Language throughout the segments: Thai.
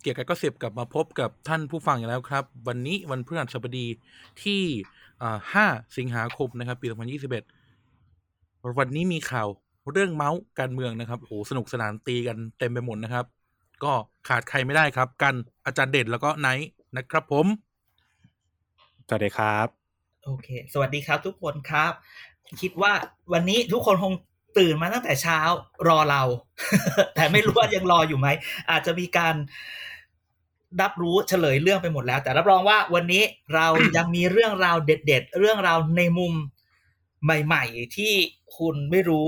เกียร์กายก็สิบกลับมาพบกับท่านผู้ฟังอีกแล้วครับ วันนี้วันพฤหัสบดีที่อ่าห้าสิงหาคมนะครับ ปี 2021 วันนี้มีข่าวเรื่องเมาส์การเมืองนะครับโอ้โหสนุกสนานตีกันเต็มไปหมดนะครับ ก็ขาดใครไม่ได้ครับ กันอาจารย์เด่นแล้วก็ไนท์นะครับผม สวัสดีครับ โอเค สวัสดีครับทุกคนครับ คิดว่าวันนี้ทุกคนคงตื่นมาตั้งแต่เช้ารอเรา แต่ไม่รู้ว่ายังรออยู่ไหม อาจจะมีการ รับรู้เฉลยเรื่องไปหมดแล้ว แต่รับรองว่าวันนี้เรายังมีเรื่องราวเด็ด ๆ เรื่องราวในมุมใหม่ ๆ ที่คุณไม่รู้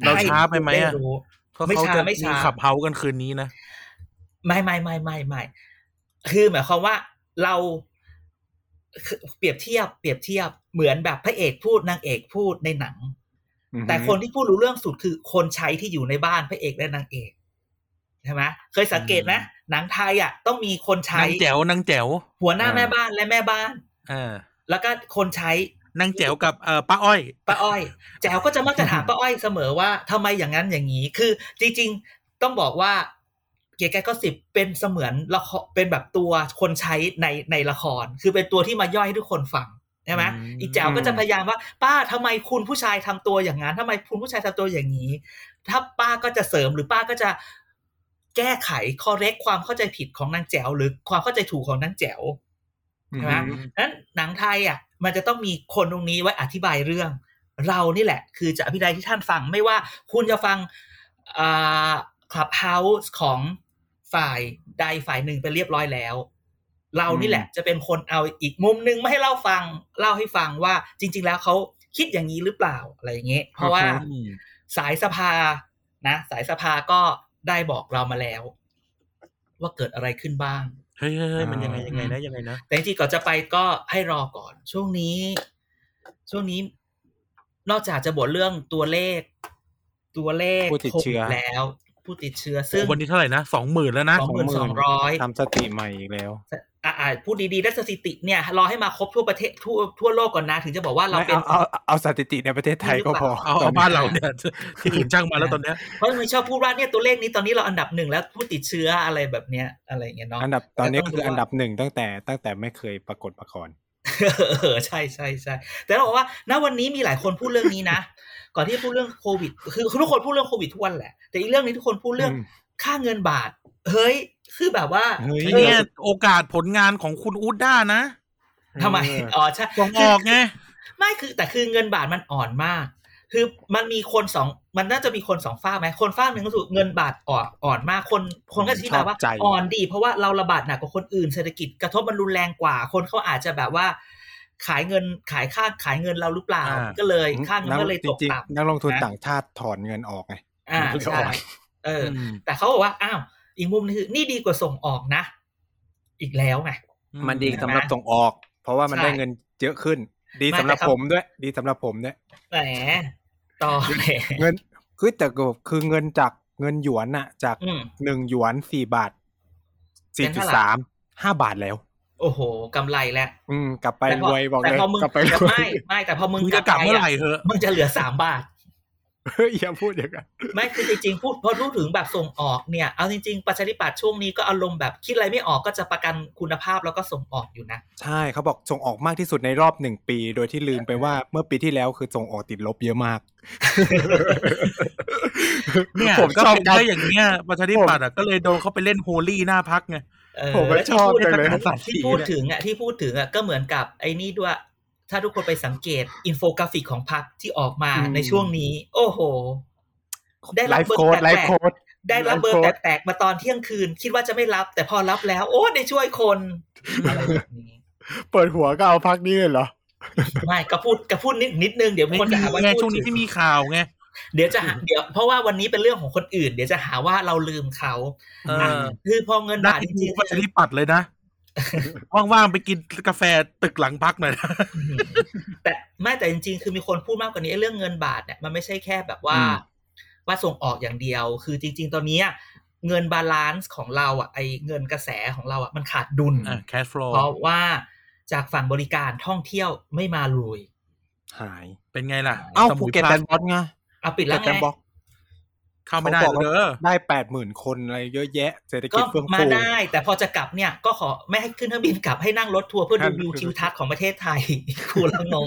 เราช้าไปไหมให้อะคุณด้รู้เพราะไม่เขาช้าจะไม่มีช้าขับเฮากันคืนนี้นะไม่ไม่ไม่ไม่ไม่คือหมายความว่าเราคือเปรียบเทียบ เปรียบเทียบเหมือนแบบพระเอกพูดนางเอกพูดในหนังอือฮึแต่คนที่พูดรู้เรื่องสุดคือคนใช้ที่อยู่ในบ้านพระเอกและนางเอก ใช่ไหมเคยสังเกตไหมหนังไทยอะต้องมีคนใช้นางแจ๋วนางแจ๋ว หัวหน้าแม่บ้านและแม่บ้านอ่าแล้วก็คนใช้นางแจ๋วกับเอ่อป้าอ้อยป้าอ้อย แจ๋วก็จะมักจะถามป้าอ้อยเสมอว่าทำไมอย่างนั้นอย่างนี้ คือจริง ๆ ต้องบอกว่าเกียร์แกก็สิบเป็นเสมือนละครเป็นแบบตัวคนใช้ในในละคร คือเป็นตัวที่มาย่อยให้ทุกคนฟังใช่ไหมอืมอีแจ๋วก็จะพยายามว่า ป้าทำไมคุณผู้ชายทำตัวอย่างนั้นทำไมคุณผู้ชายทำตัวอย่างนี้ ถ้าป้าก็จะเสริมหรือป้าก็จะ แก้ไขคอเร็กความเข้าใจผิดของนางแจ๋วหรือความเข้าใจถูกของนางแจ๋วอือใช่ไหมฮึนั้นหนังไทยอะ มันจะต้องมีคนตรงนี้ไว้อธิบายเรื่อง เรานี่แหละ คือจะอธิบายที่ท่านฟังไม่ว่าคุณจะฟังอ่าคลับเฮาส์ของฝ่ายใดฝ่ายหนึ่งไปเรียบร้อยแล้ว เรานี่แหละ จะเป็นคนเอาอีกมุมหนึงมาให้เล่าฟัง เล่าให้ฟังว่า จริง ๆ แล้วเขาคิดอย่างนี้หรือเปล่าอะไรอย่างเงี้ยเพราะว่าอืมสายสภานะ สายสภาก็ ได้บอกเรามาแล้ว ว่าเกิดอะไรขึ้นบ้างเฮ้ยเฮ้ยเฮ้ยมันยังไงอ่ายังไงนะยังไงนะแต่จริงๆก่อนจะไปก็ให้รอก่อน ช่วงนี้ ช่วงนี้ นอกจากจะบ่นเรื่องตัวเลข ตัวเลขผู้ติดเชื้อโควิแล้ว ผู้ติดเชื้อ ซึ่งวันนี้เท่าไหร่นะสองหมื่นแล้วนะสองหมื่นสองร้อยทำสถิติใหม่อีกแล้วอ่าอ่าพูดดีๆได้สถิติเนี่ยรอให้มาครบทั่วประเทศทั่วทั่วโลกก่อนนะ ถึงจะบอกว่าเราไม่เป็นเอาเอาเอาสถิติในประเทศไทยก็พอเอาเอาบ้านเราเนี่ยที่อื่นช่างมาแล้วตอนเนี้ยเพราะมันชอบพูดว่าเนี่ยตัวเลขนี้ตอนนี้เราอันดับหนึ่งแล้วผู้ติดเชื้ออะไรแบบเนี้ยอะไรอย่างเงี้ยเนาะอันดับตอนนี้แต่ต้องคือดูว่าอันดับหนึ่งตั้งแต่ตั้งแต่ไม่เคยปรากฏมาก่อน เออใช่ใช่ใช่แต่เราบอกว่าณวันนี้มีหลายคนพูดเรื่องนี้นะก่อนที่จะพูดเรื่องโควิดคือคือทุกคนพูดเรื่องโควิดทุกวันแหละ แต่อีกเรื่องนี้ทุกคนพูดเรื่องอืมค่าเงินบาท เฮ้ย คือแบบว่าเฮ้ยไอ้เนี่ยโอกาสผลงานของคุณอูดด้านะทำไมเอออ๋อใช่ส่งออกไงไม่คือแต่คือเงินบาทมันอ่อนมาก คือมันมีคนสอง มันน่าจะมีคนสองฝ้ากไหมคนฝ้ากหนึ่งก็คือเงินบาทอ่อนอ่อนมากคนคนก็จะที่แบบว่าชอบใจอ่อนดีเพราะว่าเราระบาดหนักกว่าคนอื่นเศรษฐกิจกระทบมันรุนแรงกว่า คนเขาอาจจะแบบว่า ขายเงินขายค่าขายเงินเราหรือเปล่าอ่าก็เลยค่าเงินก็เลยจตกริงต่ำๆนักลงทุนนะต่างชาติถอนเงินออกไงอ่ามันก็ใช่อ่อนเอออมแต่เขาบอกว่าอ้าวอีกมุมนึงคือนี่ดีกว่าส่งออกนะ อีกแล้วไงมันดีสำหรับส่งออก เพราะว่ามันใช่ได้เงินเยอะขึ้น ดีไม่สำหรับแต่ครับผมด้วย ดีสำหรับผมด้วยแหม ต่อแหมเงินคือแต่ก็คือเงินจากเงินหยวนน่ะจากอืมหนึ่งหยวนสี่บาทเป็สี่นจุเท่าดไหร่สามห้าบาทแล้ว โอ้โหกำไรแล้วอืม กลับไปแต่รพอวยบอกแต่เลยพอมึงกลับไปรแต่วยไม่ไม่แต่พอมึงมึงจะกลับเมื่อไหร่เหอะมึงจะเหลือสามบาทเฮ้ย อย่าพูดอย่างนั้นไม่คือจริงๆพูดพอพูดถึงแบบส่งออกเนี่ย เอาจริงๆประชาธิปัตย์ช่วงนี้ก็อารมณ์แบบคิดอะไรไม่ออกก็จะประกันคุณภาพแล้วก็ส่งออกอยู่นะ ใช่เขาบอกส่งออกมากที่สุดในรอบหนึ่งปี โดยที่ลืมไปว่าเมื่อปีที่แล้วคือส่งออกติดลบเยอะมากเนี่ยผมก็ชอบเป็นการได้อย่างเงี้ยประชาธิปัตย์อะก็เลยโดนเขาไปเล่นโฮลี่หน้าพักไงเออผมก็แล้วที่ชอบพูดจังเลยที่พูดถึงอะที่พูดถึงอะก็เหมือนกับไอ้นี่ด้วย ถ้าทุกคนไปสังเกตอินโฟกราฟิกของพักที่ออกมาอืมในช่วงนี้ โอ้โห ได้ไลรับฟ์เบอร์โค้ดแปลกๆไลฟ์โค้ดได้รับเบอร์ไลฟ์โค้ดแปลกๆมาตอนเที่ยงคืน คิดว่าจะไม่รับ แต่พอรับแล้ว โอ้ได้ช่วยคนอะไรแบบนี้เปิดหัวก็เอาพักนี้เลยเหรอไม่ก็พูดก็พูดนิดนิดนึงเดี๋ยวไม่คนมีจะหาว่าไงพูดช่วงนี้ถึที่มีข่าวไงเดี๋ยวจะหาเดี๋ยวเพราะว่าวันนี้เป็นเรื่องของคนอื่น เดี๋ยวจะหาว่าเราลืมเขาเออคือพอเงินบาทจริงที่หน้าประชาธิปัตย์เลยนะ ว่างๆไปกินกาแฟตึกหลังพรรคหน่อยนะอืมแต่ไม่แต่จริง ๆ คือมีคนพูดมากกว่านี้ไอ้เรื่องเงินบาทเนี่ยมันไม่ใช่แค่แบบว่าอืมว่าส่งออกอย่างเดียว คือจริง ๆ ตอนเนี้ยเงิน balance ของเราอะไอเงินกระแสของเราอะมันขาดดุลอ่า cash flow เพราะว่าจากฝั่งบริการท่องเที่ยวไม่มาลุยหายเป็นไงล่ะ เอ้าสมุภูยเก็ตพแลลัสนด์บอสไงเอาปิดภูแล้เก็วตไงแลนด์บอส เข้าไม่ได้เขาบอกเด้อได้แปดหมื่นคนอะไรเยอะแยะเศรษฐก็กิจเฟื่องมาฟูได้ แต่พอจะกลับเนี่ยก็ขอไม่ให้ขึ้นเครื่องบินกลับให้นั่งรถทัวร์เพื่อครัดูบวิวทิวทัศน์ของประเทศไทยคูละงง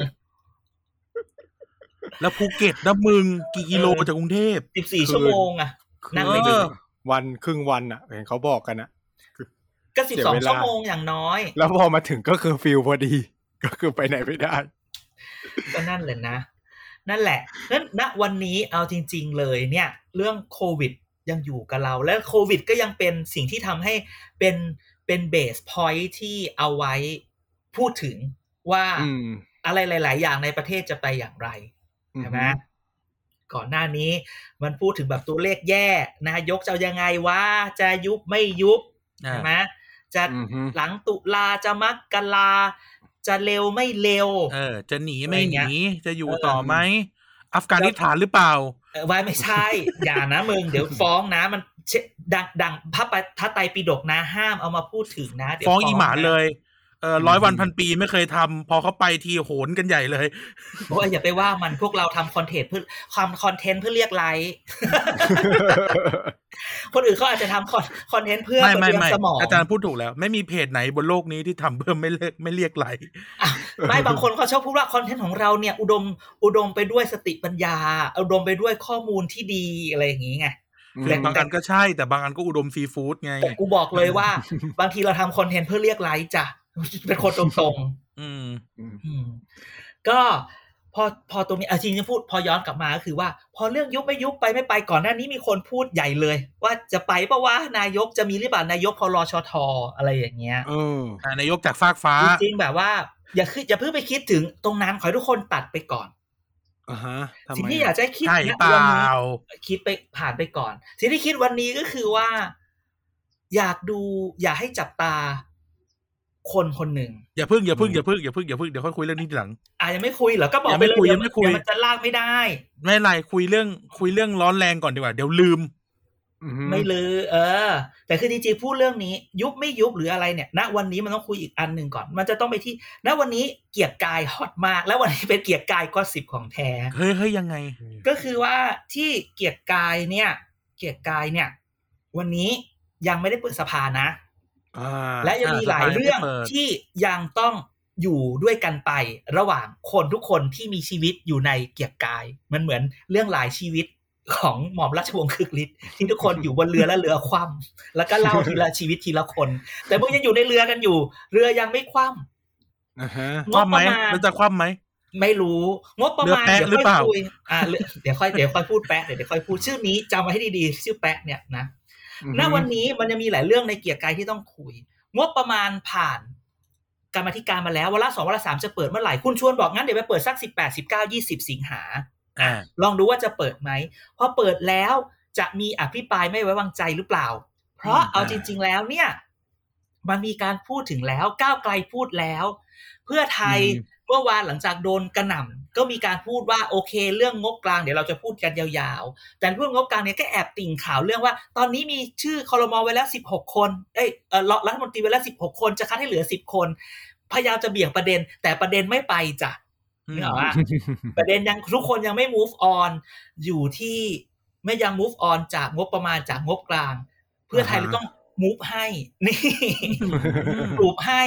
แล้วภูเก็ตนะมึงกี่กิโลเออจากกรุงเทพสิบสี่ชั่วโมงอะนั่งเอไปอดูวันครึ่งวันอะเห็นเขาบอกกันอะก็สิบเสียสองเวลาชั่วโมงอย่างน้อย แล้วพอมาถึงก็คือฟิลพอดี ก็คือไปไหนไม่ได้ ก็นั่นแหละนะ นั่นแหละนั้นณวันนี้เอาจริง ๆ เลยเนี่ย เรื่องโควิดยังอยู่กับเรา และโควิดก็ยังเป็นสิ่งที่ทำให้เป็นเป็นเบสพอยท์ที่เอาไว้พูดถึงว่าอืมอะไรหลาย ๆ อย่างในประเทศจะไปอย่างไรใช่ไหมก่อนหน้านี้มันพูดถึงแบบตัวเลขแย่นายกจะเอายังไงว่าจะยุบไม่ยุบอ่าใช่ไหมจะอือฮึหลังตุลาจะมักกลา จะเร็วไม่เร็ว เออ จะหนีไม่อะไรหเงี้นียจะอยู่เออต่อไหม อัฟกานิสถานหรือเปล่าเออไว้ไม่ใช่ อย่านะมึง เดี๋ยวฟ้องนะ มันเชดังดังพระปพระไตรปิฎกนะห้ามเอามาพูดถึงนะเดี๋ยวฟ้องอีหมานะเลย เออร้อยวันพันปีไม่เคยทำพอเขาไปทีโหนกันใหญ่เลยโอ้ยอย่าไปว่ามันพวกเราทำคอนเทนต์เพื่อความคอนเทนต์เพื่อเรียกไลค์คนอื่นเขาอาจจะทำคอนเทนต์เพื่อไม่ไม่กระเทือนไม่สมองอาจารย์พูดถูกแล้ว ไม่มีเพจไหนบนโลกนี้ที่ทำเพื่อไม่เลิกไม่เรียกไหลอะไม่บางคนเขาชอบพูดว่าคอนเทนต์ของเราเนี่ย อุดมอุดมไปด้วยสติปัญญา อุดมไปด้วยข้อมูลที่ดีอะไรอย่างนี้ไงเพลงบางอันก็ใช่แต่บางอันก็อุดมซีฟู้ดไงแต่กูบอกเลยว่า บางทีเราทำคอนเทนต์เพื่อเรียกไลค์จ้ะ เป็นคนตรงๆอืมอืมก็พอพอตรงนี้เอาจริงจะพูดพอย้อนกลับมาก็คือว่า พอเรื่องยุบไม่ยุบไปไม่ไปก่อนหน้านี้มีคนพูดใหญ่เลย ว่าจะไปปะว่านายกจะมีหรือเปล่านายกพอรอชทอะไรอย่างเงี้ยเอออ่านายกจากฟากฟ้า จริงๆแบบว่า อย่าคืออย่าเพิ่งไปคิดถึงตรงนั้นขอให้ทุกคนตัดไปก่อนอ่าฮะทำสิ่งไมที่อยากจะให้คิดใช่ณเปล่วันนี้าคิดไปผ่านไปก่อน สิ่งที่คิดวันนี้ก็คือว่า อยากดู อยากให้จับตา คนคนหนึ่งอย่าพึ่งอย่าพึ่งอย่าพึ่งอย่าพึ่งอย่าพึ่งเดี๋ยวค่อยคุยเรื่องนี้ทีหลังอะยังไม่คุยเหรอก็บอกยังไปไม่เลยคุยเดี๋ยังไม่คุยเดี๋วมันจะลากไม่ได้ ไม่เป็นไรคุยเรื่องคุยเรื่องร้อนแรงก่อนดีกว่า เดี๋ยวลืมอือฮึไม่ลือ เออ แต่คือจริงๆพูดเรื่องนี้ ยุบไม่ยุบหรืออะไรเนี่ย ณวันนี้มันต้องคุยอีกอันหนึ่งก่อน มันจะต้องไปที่ ณวันนี้เกียรติกายฮอตมาก แล้ววันนี้เป็นเกียรติกายก็สิบของแท้เฮ้ยเฮ้ยยังไง ก็คือว่าที่เกียรติกายเนี่ย เกียรติกายเนี่ย วันนี้ยังไม่ได้เปิดสภานะอ่า และยังมีหลายเรื่องสภายังไม่เปิดที่ยังต้องอยู่ด้วยกันไประหว่างคนทุกคนที่มีชีวิตอยู่ในเกียรติกาย มันเหมือนเรื่องหลายชีวิตของหม่อมราชวงศ์คึกฤทธิ์ที่ทุกคนอยู่บนเรือและเรือคว่ำแล้วก็เล่าทีละชีวิตทีละคน แต่มึงยังอยู่ในเรือกันอยู่ เรือยังไม่คว่อ่าฮะำคว่ำไหมประมาณแล้วจะคว่ำไหมไม่รู้งบประมาณเรือแปะเดี๋ยวหรือค่อยเปล่าคุยอ่าเรือเดี๋ยวค่อยเดี๋ยวค่อยพูดแปะเดี๋ยวเดี๋ยวค่อยพูดชื่อนี้จำไว้ให้ดีๆ ชื่อแปะเนี่ยนะ ณวันนี้มันยังมีหลายเรื่องในเกียร์กายที่ต้องคุย งบประมาณผ่านกรรมาธิการมาแล้ววาระสองวาระสามจะเปิดเมื่อไหร่คุณชวนบอกงั้นเดี๋ยวไปเปิดสักสิบแปดสิบเก้ายี่สิบสิงหาอ่าลองดูว่าจะเปิดไหมพอเปิดแล้วจะมีอภิปรายไม่ไว้วางใจหรือเปล่า เพราะอืมเอาจริง ๆ แล้วเนี่ย มันมีการพูดถึงแล้วก้าวไกลพูดแล้ว เพื่อไทยอืมเมื่อวานหลังจากโดนกระหน่ำ ก็มีการพูดว่าโอเค เรื่องงบกลางเดี๋ยวเราจะพูดกันยาวๆ แต่เรื่องงบกลางเนี่ยก็แอบติ่งข่าวเรื่องว่า ตอนนี้มีชื่อคอรมอไว้แล้วสิบหกคนเอ้ยเออรัฐมนตรีไว้แล้วสิบหกคนจะคัดให้เหลือสิบคน พยายามจะเบี่ยงประเด็น แต่ประเด็นไม่ไปจ้ะนึกออกปะประเด็นยังทุกคนยังไม่ move on อยู่ที่ไม่ยัง move on จากงบประมาณจากงบกลาง เพื่อไทยอ่าฮะเลยต้อง move ให้ นี่ move ให้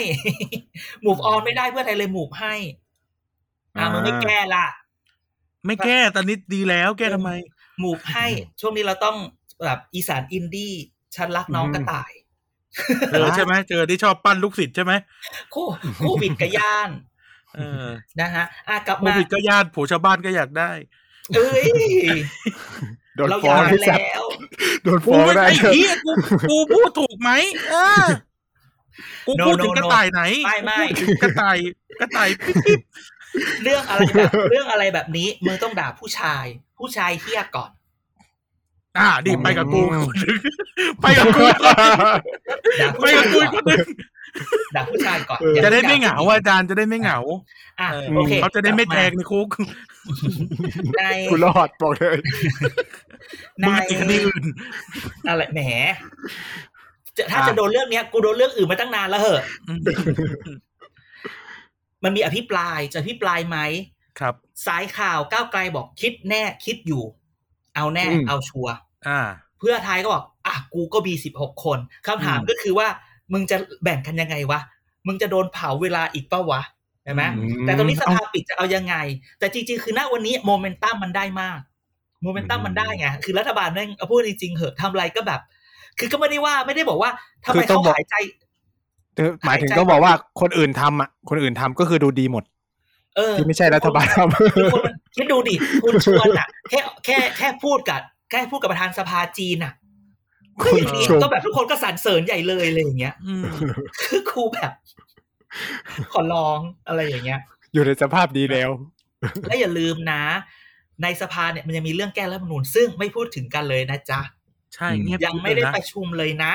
move on ไม่ได้เพื่อไทยเลย move ให้ อ่ามันไม่แก้ละไม่แก้ตอนนี้ดีแล้วแก้ทำไม move ให้ ช่วงนี้เราต้องแบบอีสานอินดี้ฉันรักน้องกระต่ายเออใช่ไหมเจอที่ชอบปั้นลูกศิษย์ใช่ไหมโคโควิดกับย่านเออนะฮะอะกลับโคมาวิดก็ญาติผู้ชาวบ้านก็อยากได้ เอ้ยโดนเราอฟ้องยากไอ้สัตว์แล้วโดนกูฟ้องไม่ได้ไอ้เหี้ยกูกูพูดถูกไหมเออกู No, พูดถึง no, กระ no ต่ายไหนไม่ไม่กูพูดถึงกระต่ายกระต่ายปิ๊บปิ๊บ เรื่องอะไรแบบเรื่องอะไรแบบนี้มึงต้องด่าผู้ชาย ผู้ชายเฮี้ยก่อน อ่าดิไปกับกูคนหนึ่งไปกับกูคนหนึ่งด่าไปผู้ชากับยกูก่อนคนหนึ่งด่าผู้ชายก่อนเอออย่าจะได้เพิ่ไม่งเหงาอาจารย์จะได้ไม่เหงาอะเออโอเคเขาจะได้ไม่กลับแทงในคุกในกูรอดบอกเลยในมึงติดคดีอื่นอะไรแหมจะถ้าอะจะโดนเรื่องเนี้ยกูโดนเรื่องอื่นมาตั้งนานแล้วเหอะ มันมีอภิปรายจะอภิปรายไหมครับ สายข่าวก้าวไกลบอกคิดแน่คิดอยู่ เอาแน่อืมเอาชัวร์อ่า เพื่อไทยก็บอกอะกูก็มีสิบหกคนคำถามอืมก็คือว่ามึงจะแบ่งกันยังไงวะมึงจะโดนเผาเวลาอีกเป้าวะใช่ไหมอืแต่ตรงนี้สภาปิดจะเอายังไง แต่จริง ๆ คือณวันนี้โมเมนตัมมันได้มากโมเมนตัมมันได้ไงคือรัฐบาลแม่งเอาพูดจริงๆเหอะทำอะไรก็แบบ คือก็ไม่ได้ว่าไม่ได้บอกว่าทำไมคือต้องเขาบอกหายใจคือ หมายถึงหายใจก็บอกว่าคนอื่นทำอะ คนอื่นทำก็คือดูดีหมด เออที่ไม่ใช่รัฐบาลทำคือคนมันคิดดูดิคุณชวนอะ แค่แค่แค่พูดกับแค่พูดกับประธานสภาจีนอะก็อย่างนี้ชมก็แบบทุกคนก็สรรเสริญใหญ่เลยอะไรอย่างเงี้ยอืมคือครูแบบ ขอร้องอะไรอย่างเงี้ย อยู่ในสภาพดีแล้ว และอย่าลืมนะ ในสภาเนี่ยมันยังมีเรื่องแก้รัฐธรรมนูญซึ่งไม่พูดถึงกันเลยนะจ๊ะ ใช่เงียบยังไม่ได้เลยนะประชุมเลยนะ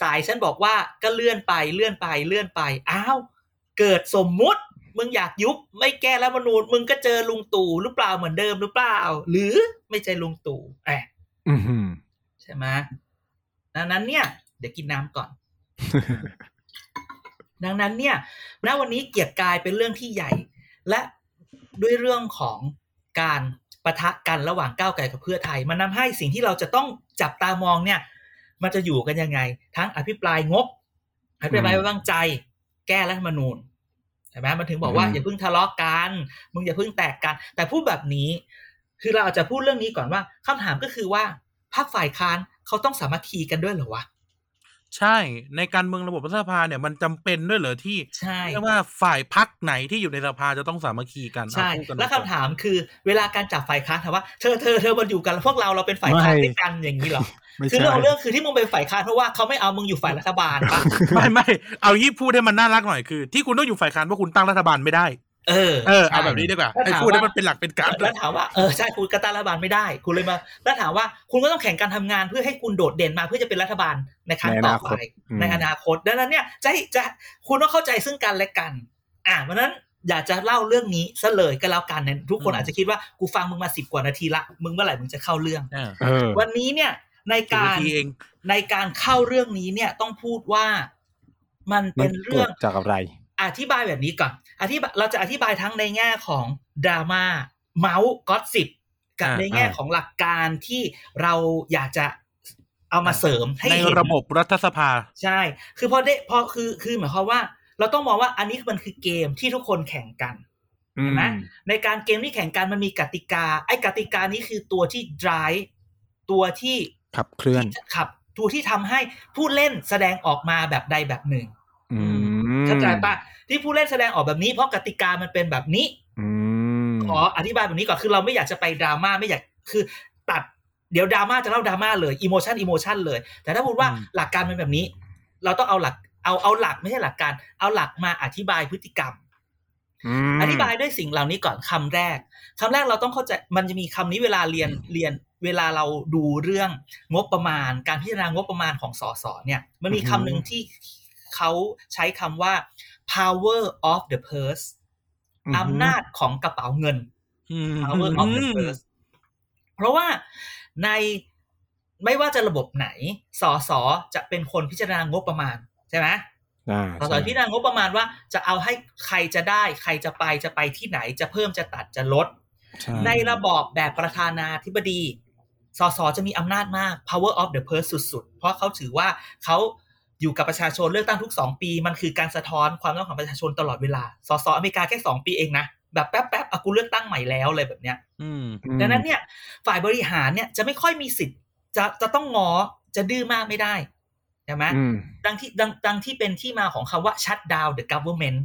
สายฉันบอกว่าก็เลื่อนไปเลื่อนไปเลื่อนไปอ้าวเกิดสมมุติมึงอยากยุบไม่แก้รัฐธรรมนูญมึงก็เจอลุงตู่หรือเปล่าเหมือนเดิมหรือเปล่า หรือไม่ใช่ลุงตู่แอบอือหือใช่ไหมดังนั้นเนี่ย เดี๋ยวกินน้ำก่อน ดังนั้นเนี่ยณวันนี้เกียรติกายเป็นเรื่องที่ใหญ่ และด้วยเรื่องของการปะทะกันระหว่างก้าวไกลกับเพื่อไทย มันทำให้สิ่งที่เราจะต้องจับตามองเนี่ย มันจะอยู่กันยังไง ทั้งอภิปรายงบอภิปรายไม่ไว้วางใจ แก้รัฐธรรมนูญใช่ไหมมันถึงบอกว่าอืมอย่าเพิ่งทะเลาะกันมึงอย่าเพิ่งแตกกัน แต่พูดแบบนี้ คือเราอาจจะพูดเรื่องนี้ก่อนว่าคำถามก็คือว่าพรรคฝ่ายค้านเขาต้องสามัคคีกันด้วยเหรอวะ ใช่ในการเมืองระบบรัฐสภาเนี่ยมันจำเป็นด้วยเหรอที่ใช่เรียกว่าฝ่ายพักไหนที่อยู่ในสภาจะต้องสามัคคีกันใช่เอาพูดกันแล้วตรงคำถามคือเวลาการจับฝ่ายค้านถามว่าเธอเธอเธอมาอยู่กันแล้วพวกเราเราเป็นฝ่ายค้านไม่ด้วยกันอย่างนี้เหรอไม่คือใช่เรื่องของเรื่องคือที่มึงเป็นฝ่ายค้านเพราะว่าเขาไม่เอามึงอยู่ฝ่ายรัฐบาลปะไม่ไม่เอายี่พูดให้มันน่ารักหน่อยคือ ที่คุณต้องอยู่ฝ่ายค้านเพราะคุณตั้งรัฐบาลไม่ได้ เออเออเอาแบบนี้ดีกว่าแล้วให้ถามพูดให้ว่ามันเป็นหลักเป็นการแล้วถามว่าเออใช่คุณกตั้งรัฐบาลไม่ได้ คุณเลยมา แล้วถามว่าคุณก็ต้องแข่งการทำงานเพื่อให้คุณโดดเด่นมาเพื่อจะเป็นรัฐบาลในครั้งในอต่อนาคไปตอืมในอนาคตดังนั้นเนี่ยจะให้จะคุณต้องเข้าใจซึ่งกันและกัน อ่าเพราะฉะนั้นอยากจะเล่าเรื่องนี้ซะเลยก็แล้วกันเนี่ยทุกคนอาจจะคิดว่ากูฟังมึงมาสิบกว่านาทีละมึงเมื่อไหร่มึงจะเข้าเรื่องเออเออวันนี้เนี่ยในสิบการนาทีเองในการเข้าเรื่องนี้เนี่ยต้องพูดว่ามันมัเป็นนเกิเรื่องดจากอะไร อธิบายแบบนี้ก่อน อธิบายเราจะอธิบายทั้งในแง่ของดราม่าเมาส์ก็สิบกับอ่าในแง่อ่าของหลักการที่เราอยากจะเอามาเสริมให้ในเห็นระบบรัฐสภา ใช่ คือพอได้พอคือคือหมายความว่า เราต้องมองว่าอันนี้มันคือเกมที่ทุกคนแข่งกันอืเห็นไหมมในการเกมที่แข่งกันมันมีกติกา ไอ้กติกานี้คือตัวที่ drive ตัวที่ขับเคลื่อนที่ขับ ตัวที่ทำให้ผู้เล่นแสดงออกมาแบบใดแบบหนึ่งอืมเข้าใจปะ ที่ผู้เล่นแสดงออกแบบนี้เพราะกติกามันเป็นแบบนี้อืมขออธิบายแบบนี้ก่อนคือเราไม่อยากจะไปดราม่าไม่อยากคือตัดเดี๋ยวดราม่าจะเล่าดราม่าเลยอิโมชันอิโมชันเลย แต่ถ้าพูดว่าอืมหลักการเป็นแบบนี้ เราต้องเอาหลักเอาเอาหลักไม่ใช่หลักการ เอาหลักมาอธิบายพฤติกรรมมอธิบายด้วยสิ่งเหล่านี้ก่อนคำแรกคำแรกเราต้องเข้าใจมันจะมีคำนี้เวลาเรียนเรียนเวลาเราดูเรื่องงบประมาณ การพิจารณางบประมาณของสสเนี่ย มันมีคำหนึ่งที่เขาใช้คำว่า power of the purse อำนาจของกระเป๋าเงินอืม power of the purse เพราะว่าในไม่ว่าจะระบบไหน สสจะเป็นคนพิจารณางบประมาณใช่ไหมอ่าสสพิจารณางบประมาณว่าจะเอาให้ใครจะได้ ใครจะไปจะไปที่ไหนจะเพิ่มจะตัดจะลดใช่ในระบอบแบบประธานาธิบดี สสจะมีอำนาจมาก power of the purse สุดๆ เพราะเขาถือว่าเขา อยู่กับประชาชนเลือกตั้งทุกสองปี มันคือการสะท้อนความต้องการของประชาชนตลอดเวลาสสอเมริกาแค่สองปีเองนะแบบแป๊บๆอะกูเลือกตั้งใหม่แล้วอะไรแบบเนี้ยอืมอืมดังนั้นเนี่ย ฝ่ายบริหารเนี่ยจะไม่ค่อยมีสิทธิ์ จะจะต้องงอจะดื้อมากไม่ได้ใช่ไหมอืมดังที่ดังดังที่เป็นที่มาของคำว่า shut down the government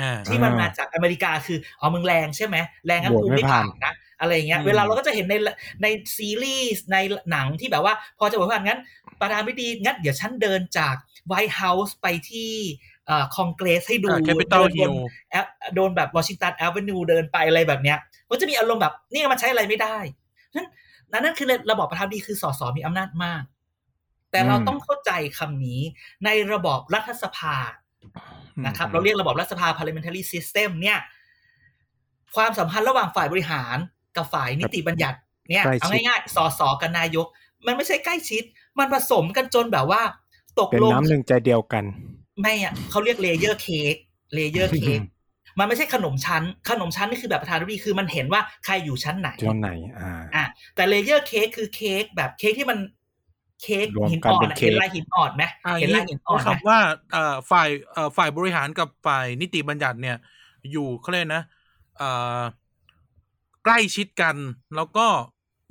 อ่าที่มันมาจากอเมริกาคืออ๋อมึงแรงใช่ไหมแรงงั้นโหวตกูไม่ไม่ผ่านผ่านนะอะไรอย่างเงี้ยอืมเวลาเราก็จะเห็นในในซีรีส์ในหนังที่แบบว่า พอจะบอกว่างั้นประธานาธิบดีงั้นเดี๋ยวฉันเดินจาก White House ไปที่เอ่อคอนเกรสให้ดูแคปิตอลเดินบนแบบ Washington Avenue เดินไปอะไรแบบเนี้ยมันจะมีอารมณ์แบบนี่มันใช้อะไรไม่ได้นั้นนั่นคือระบอบประธานาธิบดีคือสสมีอำนาจมาก แต่เราอืมต้องเข้าใจคำนี้ในระบอบรัฐสภานะครับ เราเรียกระบบรัฐสภา parliamentary system เนี่ย ความสัมพันธ์ระหว่างฝ่ายบริหารกับฝ่ายนิติบัญญัติเนี่ยใกล้ชิดเอาง่ายๆสสกับนายก มันไม่ใช่ใกล้ชิด มันผสมกันจนแบบว่า ตกลงเป็นน้ำหนึ่งใจเดียวกัน ไม่อะเขาเรียก layer cake layer cake มันไม่ใช่ขนมชั้น ขนมชั้นนี่คือแบบประธานาธิบดีคือมันเห็นว่าใครอยู่ชั้นไหนจนไหนอ่าอะแต่เลเยอร์เค้กคือเค้กแบบเค้กที่มันเค้กรวมหินกันอ่อเป็นนอะเค้กเห็นลายหินอ่อนไหมอ่าเห็นลายหินอ่อนไหมคำว่าเอ่อฝ่ายเอ่อฝ่ายบริหารกับฝ่ายนิติบัญญัติเนี่ย อยู่เขาเรียกนะเอ่อใกล้ชิดกันแล้วก็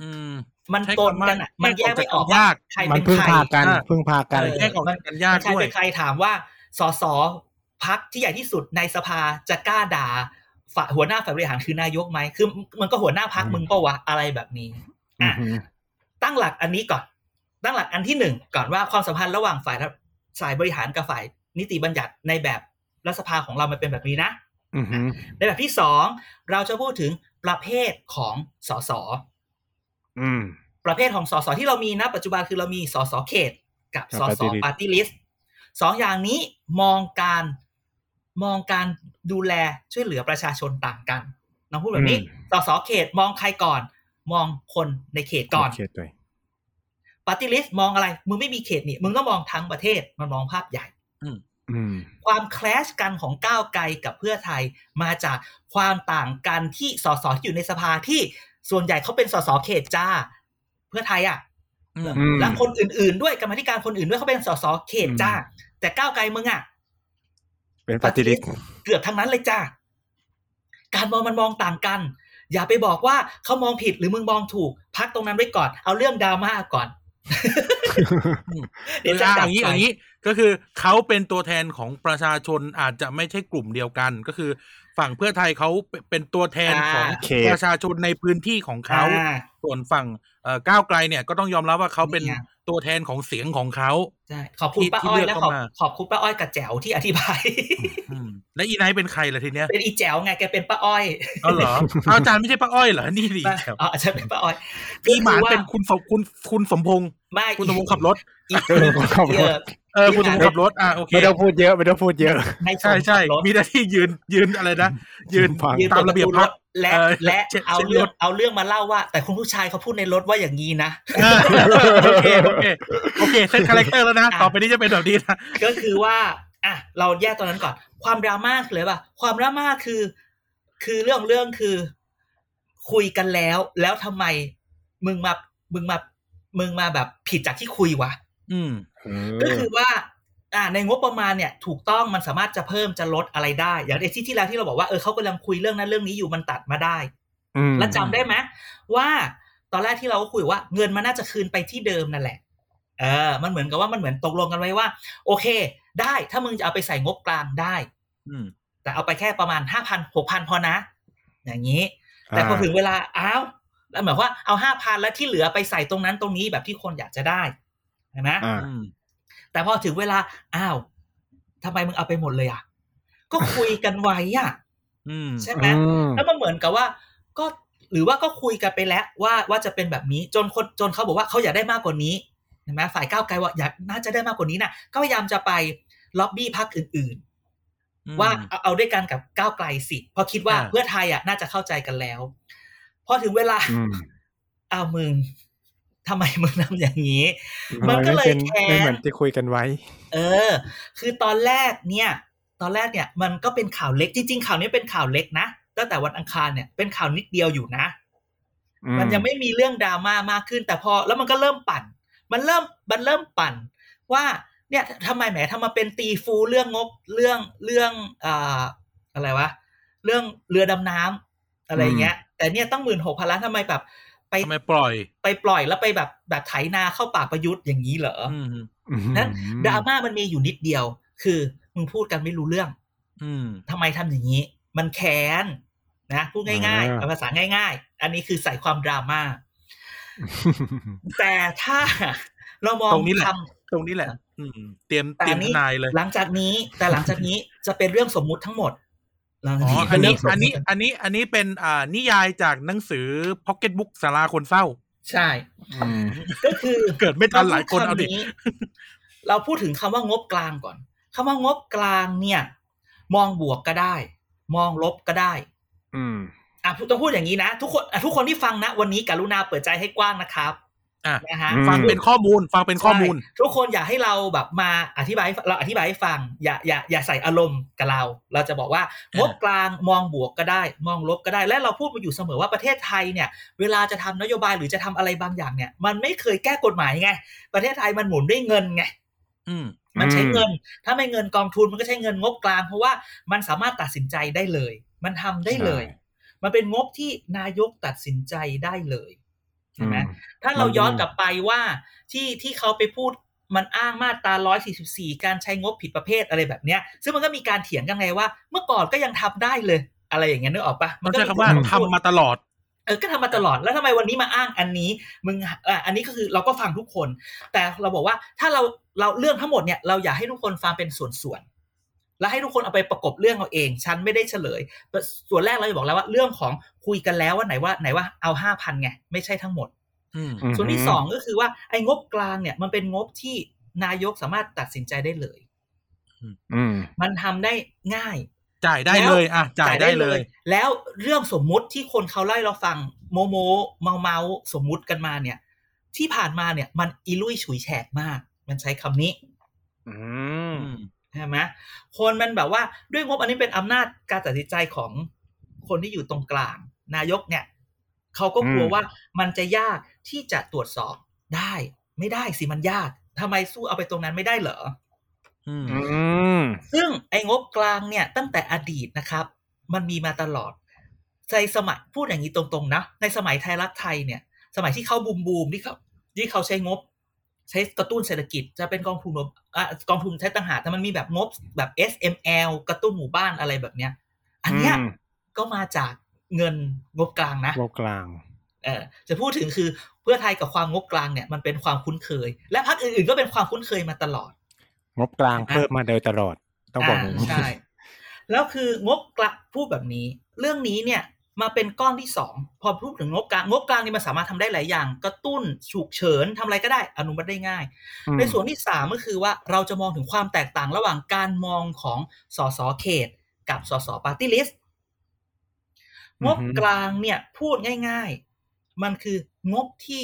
อืม มันใช้ปนคำว่ากันอะ มันแยกไม่ออกแยกออกว่ายากใครมัเป็นนพึ่งใครพากันอ่าพึ่งพากันเออแยกออกจากกันยากใครด้วยเป็นใครถามว่าสสพักที่ใหญ่ที่สุดในสภาจะกล้าด่าฝ่ายหัวหน้าฝ่ายบริหารคือนายกไหมคือ มันก็หัวหน้าพักอืมมึงปะวะอะไรแบบนี้อือะอหือตั้งหลักอันนี้ก่อน ตั้งหลักอันที่หนึ่งก่อนว่าความสัมพันธ์ระหว่างฝ่ายฝ่ายบริหารกับฝ่ายนิติบัญญัติในแบบรัฐสภาของเรามันเป็นแบบนี้นะอือหือในแบบที่สองเราจะพูดถึงประเภทของสสอืม ประเภทของสสที่เรามีนะปัจจุบันคือเรามีสสเขต กับกับสส party list party list สองอย่างนี้มองการมองการดูแลช่วยเหลือประชาชนต่างกันน้องพูดแบบนี้อืมสสเขตมองใครก่อน มองคนในเขตก่อนโอเคตัว party list มองอะไร มึงไม่มีเขตนี่ มึงต้องมองทั้งประเทศ มันมองภาพใหญ่อืมความ clash กันของก้าวไกลกับเพื่อไทยมาจากความต่างกันที่สสที่อยู่ในสภาที่ ส่วนใหญ่เขาเป็นสสเขตจ้า เพื่อไทยอะอืมอืมและคนอื่นๆด้วยกรรมาธิการคนอื่นด้วยเขาเป็นสสเขตจ้าอืมแต่ก้าวไกลมึงอะเป็นปฏิริษเกือบทั้งนั้นเลยจ้าการมองมันมองต่างกัน อย่าไปบอกว่าเขามองผิดหรือมึงมองถูก พักตรงนั้นไว้ก่อน เอาเรื่องดราม่าก่อนเดี๋ยวจะอ่าดัอบย่างนี้ไฟอย่างนี้ก็คือเขาเป็นตัวแทนของประชาชนอาจจะไม่ใช่กลุ่มเดียวกัน ก็คือ ฝั่งเพื่อไทยเขาเป็นตัวแทนของเขตประชาชนในพื้นที่ของเขาอ่าส่วนฝั่งเอ่อก้าวไกลเนี่ยก็ต้องยอมรับว่าเขาเป็นเนี่ยตัวแทนของเสียงของเขาใช่ขอบคุณที่ป้าที่อ้อยเลือกและขอบเข้ามาขอบคุณป้าอ้อยกับแจ๋วที่อธิบายอืมและอีไนท์เป็นใครล่ะทีเนี้ย เป็นอีแจ๋วไงแกเป็นป้าอ้อยเอาเหรอเอาอาจารย์ไม่ใช่ป้าอ้อยเหรอ นี่ดีป้าแถวอ๋ออาจจะเป็นป้าอ้อยพี่หมานก็คือว่าเป็นคุณสมคุณคุณสมพงษ์ไม่คุณสมพงษ์ขับรถอีเออขับรถเออคุณสมพงษ์ขับรถอะโอเคไม่ต้องพูดเยอะไม่ต้องพูดเยอะในใช่ใช่ขับรถมีหน้าที่ยืนยืนอะไรนะยืนฟังยืนตามระเบียบปิดพัปกรและเออและเช็ดเอาเช็ดเรื่องรถเอาเรื่องมาเล่าว่า แต่คุณผู้ชายเขาพูดในรถว่าอย่างนี้นะเออโอเคโอเคโอเคเซตคาแรคเตอร์แล้วนะอะต่อไปนี้จะเป็นแบบนี้นะก็คือว่าอะเราแยกตอนนั้นก่อน ความดราม่าคืออะไรป่ะความดราม่าคือ คือเรื่องเรื่องคือ คุยกันแล้ว แล้วทำไมมึงมามึงมามึงมาแบบผิดจากที่คุยวะอืม ก็คือว่าอ่าในงบประมาณเนี่ยถูกต้องมันสามารถจะเพิ่มจะลดอะไรได้ อย่างในที่ที่แล้วที่เราบอกว่าเออเขากำลังคุยเรื่องนั้นเรื่องนี้อยู่มันตัดมาได้อืมแล้วจำได้ไหมว่าตอนแรกที่เราก็คุยว่าเงินมันน่าจะคืนไปที่เดิมนั่นแหละ เออ มันเหมือนกับว่ามันเหมือนตกลงกันไว้ว่า โอเค ได้ถ้ามึงจะเอาไปใส่งบกลางได้ อืมแต่เอาไปแค่ประมาณห้าพันหกพันพอนะ อย่างนี้ แต่พอถึงเวลาอ้าวแล้วหมายว่าเอาห้าพันแล้วที่เหลือไปใส่ตรงนั้นตรงนี้แบบที่คนอยากจะได้ เห็นไหมอ่าอืมแต่พอถึงเวลาอ้าวทำไมมึงเอาไปหมดเลยอะ ก็คุยกันไว้อะอืมใช่ไหมอืมแล้วมันเหมือนกับว่า ก็หรือว่าก็คุยกันไปแล้ว ว่าว่าจะเป็นแบบนี้จนคนจนเขาบอกว่าเขาอยากได้มากกว่านี้เห็นไหมฝ่ายก้าวไกลว่าอยากน่าจะได้มากกว่านี้นะก็พยายามจะไปล็อบบี้พรรคอื่นๆ ว่าเอาเอาด้วยกันกับก้าวไกลสิเพราะคิดว่าอ่าเพื่อไทยอะน่าจะเข้าใจกันแล้ว พอถึงเวลาอืมอ้าวมึง ทำไมมึงทำอย่างนี้ มันก็เลยไป็แค้นไม่เหมือนที่คุยกันไว้ เออ คือตอนแรกเนี่ย ตอนแรกเนี่ย มันก็เป็นข่าวเล็กจริงๆข่าวนี้เป็นข่าวเล็กนะตั้งแต่วันอังคารเนี่ยเป็นข่าวนิดเดียวอยู่นะอืมันยังไม่มีเรื่องดราม่ามากขึ้น แต่พอแล้วมันก็เริ่มปั่น มันเริ่มมันเริ่มปั่น ว่าเนี่ยทำไมแหมทำมาเป็นตีฟูเรื่องงบเรื่องเรื่องอ่าอะไรวะเรื่องเรือดำน้ำอะไรเงี้ย แต่เนี่ยต้องหมื่นหกพันล้านทำไมแบบ ไปทำไมปล่อย ไปปล่อยแล้วไปแบบแบบไถนาเข้าปากประยุทธ์อย่างนี้เหรออืมอืมนั้นดราม่ามันมีอยู่นิดเดียว คือมึงพูดกันไม่รู้เรื่อง อืมทำไมทำอย่างนี้ มันแค้นนะพูดง่ายๆอ่าเอาภาษาง่าย ๆ อันนี้คือใส่ความดราม่าแต่ถ้าเรามองตรงนี้แหละคตรงนี้แหละอืมเตรียมำแต่เตรียมอันทนี้นายเลย หลังจากนี้ แต่หลังจากนี้จะเป็นเรื่องสมมุติทั้งหมดห ลังอ๋จากอนี้อันนี้เป็เรื่งสมอันมุนี้ติอันนี้อันนี้เป็นอ่านิยายจากหนังสือพ็อกเก็ตบุ๊กสาราคนเศร้า ใช่อืมก็คือเกิดไม่ทันหลายคนเอาดิเราพูดถึงคำว่างบกลางก่อนคำว่างบกลางเนี่ย มองบวกก็ได้ มองลบก็ได้ อืมอะต้องพูดอย่างนี้นะ ทุกคนอะทุกคนที่ฟังนะ วันนี้กรุณาเปิดใจให้กว้างนะครับ อะนะฮะอืมฟังเป็นข้อมูล ฟังเป็นข้อมูลใช่ทุกคนอยากให้เราแบบมาอธิบายให้เราอธิบายให้ฟัง อย่าอย่าอย่าใส่อารมณ์กับเรา เราจะบอกว่าอ่างงบกลางมองบวกก็ได้ มองลบก็ได้ และเราพูดมาอยู่เสมอว่าประเทศไทยเนี่ย เวลาจะทำนโยบายหรือจะทำอะไรบางอย่างเนี่ย มันไม่เคยแก้กฎหมายไง ประเทศไทยมันหมุนด้วยเงินไงอืมมันใช้อืมเงิน ถ้าไม่เงินกองทุนมันก็ใช้เงินงบกลาง เพราะว่ามันสามารถตัดสินใจได้เลย มันทำได้เลย มันเป็นงบที่นายกตัดสินใจได้เลยใช่ไหมอืมถ้าเรามันย้อนกลับไปว่าที่ที่เขาไปพูดมันอ้างมาตรา 144 การใช้งบผิดประเภทอะไรแบบเนี้ย ซึ่งมันก็มีการเถียงกันไงว่า เมื่อก่อนก็ยังทำได้เลย อะไรอย่างเงี้ยนึกออกปะต้องก็ใช้คำว่าคนพูดทำมาตลอด เออ ก็ทำมาตลอด แล้วทำไมวันนี้มาอ้างอันนี้ มึง อะ อันนี้ก็คือเราก็ฟังทุกคน แต่เราบอกว่าถ้าเรา เราเรื่องทั้งหมดเนี่ย เราอยากให้ทุกคนฟังเป็นส่วนๆ แล้วให้ทุกคนเอาไปประกบเรื่องเอาเอง ฉันไม่ได้เฉลย ส่วนแรกเราจะบอกแล้วว่าเรื่องของคุยกันแล้วว่าไหนว่าไหนว่าเอาห้าพันไงไม่ใช่ทั้งหมดอืมส่วนที่สองก็คือว่าไอ้งบกลางเนี่ย มันเป็นงบที่นายกสามารถตัดสินใจได้เลยอืมมันทำได้ง่าย จ่ายได้เลยอะจ่ายได้เลย แล้วเรื่องสมมุติที่คนเขาไล่เราฟังโมโมเมาเมาสมมุติกันมาเนี่ย ที่ผ่านมาเนี่ย มันอีลุยฉุยแฉกมาก มันใช้คำนี้อืมอืม ใช่ไหมคนมันแบบว่าด้วยงบอันนี้เป็นอำนาจการตัดสินใจของคนที่อยู่ตรงกลาง นายกเนี่ยเขาก็กลัวอืมว่ามันจะยากที่จะตรวจสอบได้ ไม่ได้สิมันยากทำไมสู้เอาไปตรงนั้นไม่ได้เหรออืมอืมซึ่งไอ้งบกลางเนี่ย ตั้งแต่อดีตนะครับ มันมีมาตลอดในสมัยพูดอย่างนี้ตรงๆนะในสมัยไทยรักไทยเนี่ย สมัยที่เขาบูมบูมที่เขาที่เขาใช้งบ ใช้กระตุ้นเศรษฐกิจจะเป็นกองทุนงบอะกองทุนใช้ต่างหากแต่มันมีแบบงบแบบ SML กระตุ้นหมู่บ้านอะไรแบบเนี้ย อันเนี้ยอืมก็มาจากเงินงบกลางนะงบกลางเออจะพูดถึงคือเพื่อไทยกับความงบกลางเนี่ยมันเป็นความคุ้นเคย และพรรคอื่นๆก็เป็นความคุ้นเคยมาตลอด งบกลางเพิ่มมาโดยตลอดต้องบอกอย่างนี้ใช่แล้วคืองบกลางพูดแบบนี้ เรื่องนี้เนี่ย มาเป็นก้อนที่สองพอพูดถึงงบกลางงบกลางนี่มันสามารถทำได้หลายอย่าง กระตุ้นฉุกเฉินทำอะไรก็ได้อนุมัติได้ง่ายอืมในส่วนที่สามก็คือว่าเราจะมองถึงความแตกต่างระหว่างการมองของสสเขต กับสส party list งบกลางเนี่ยพูดง่ายๆ มันคืองบที่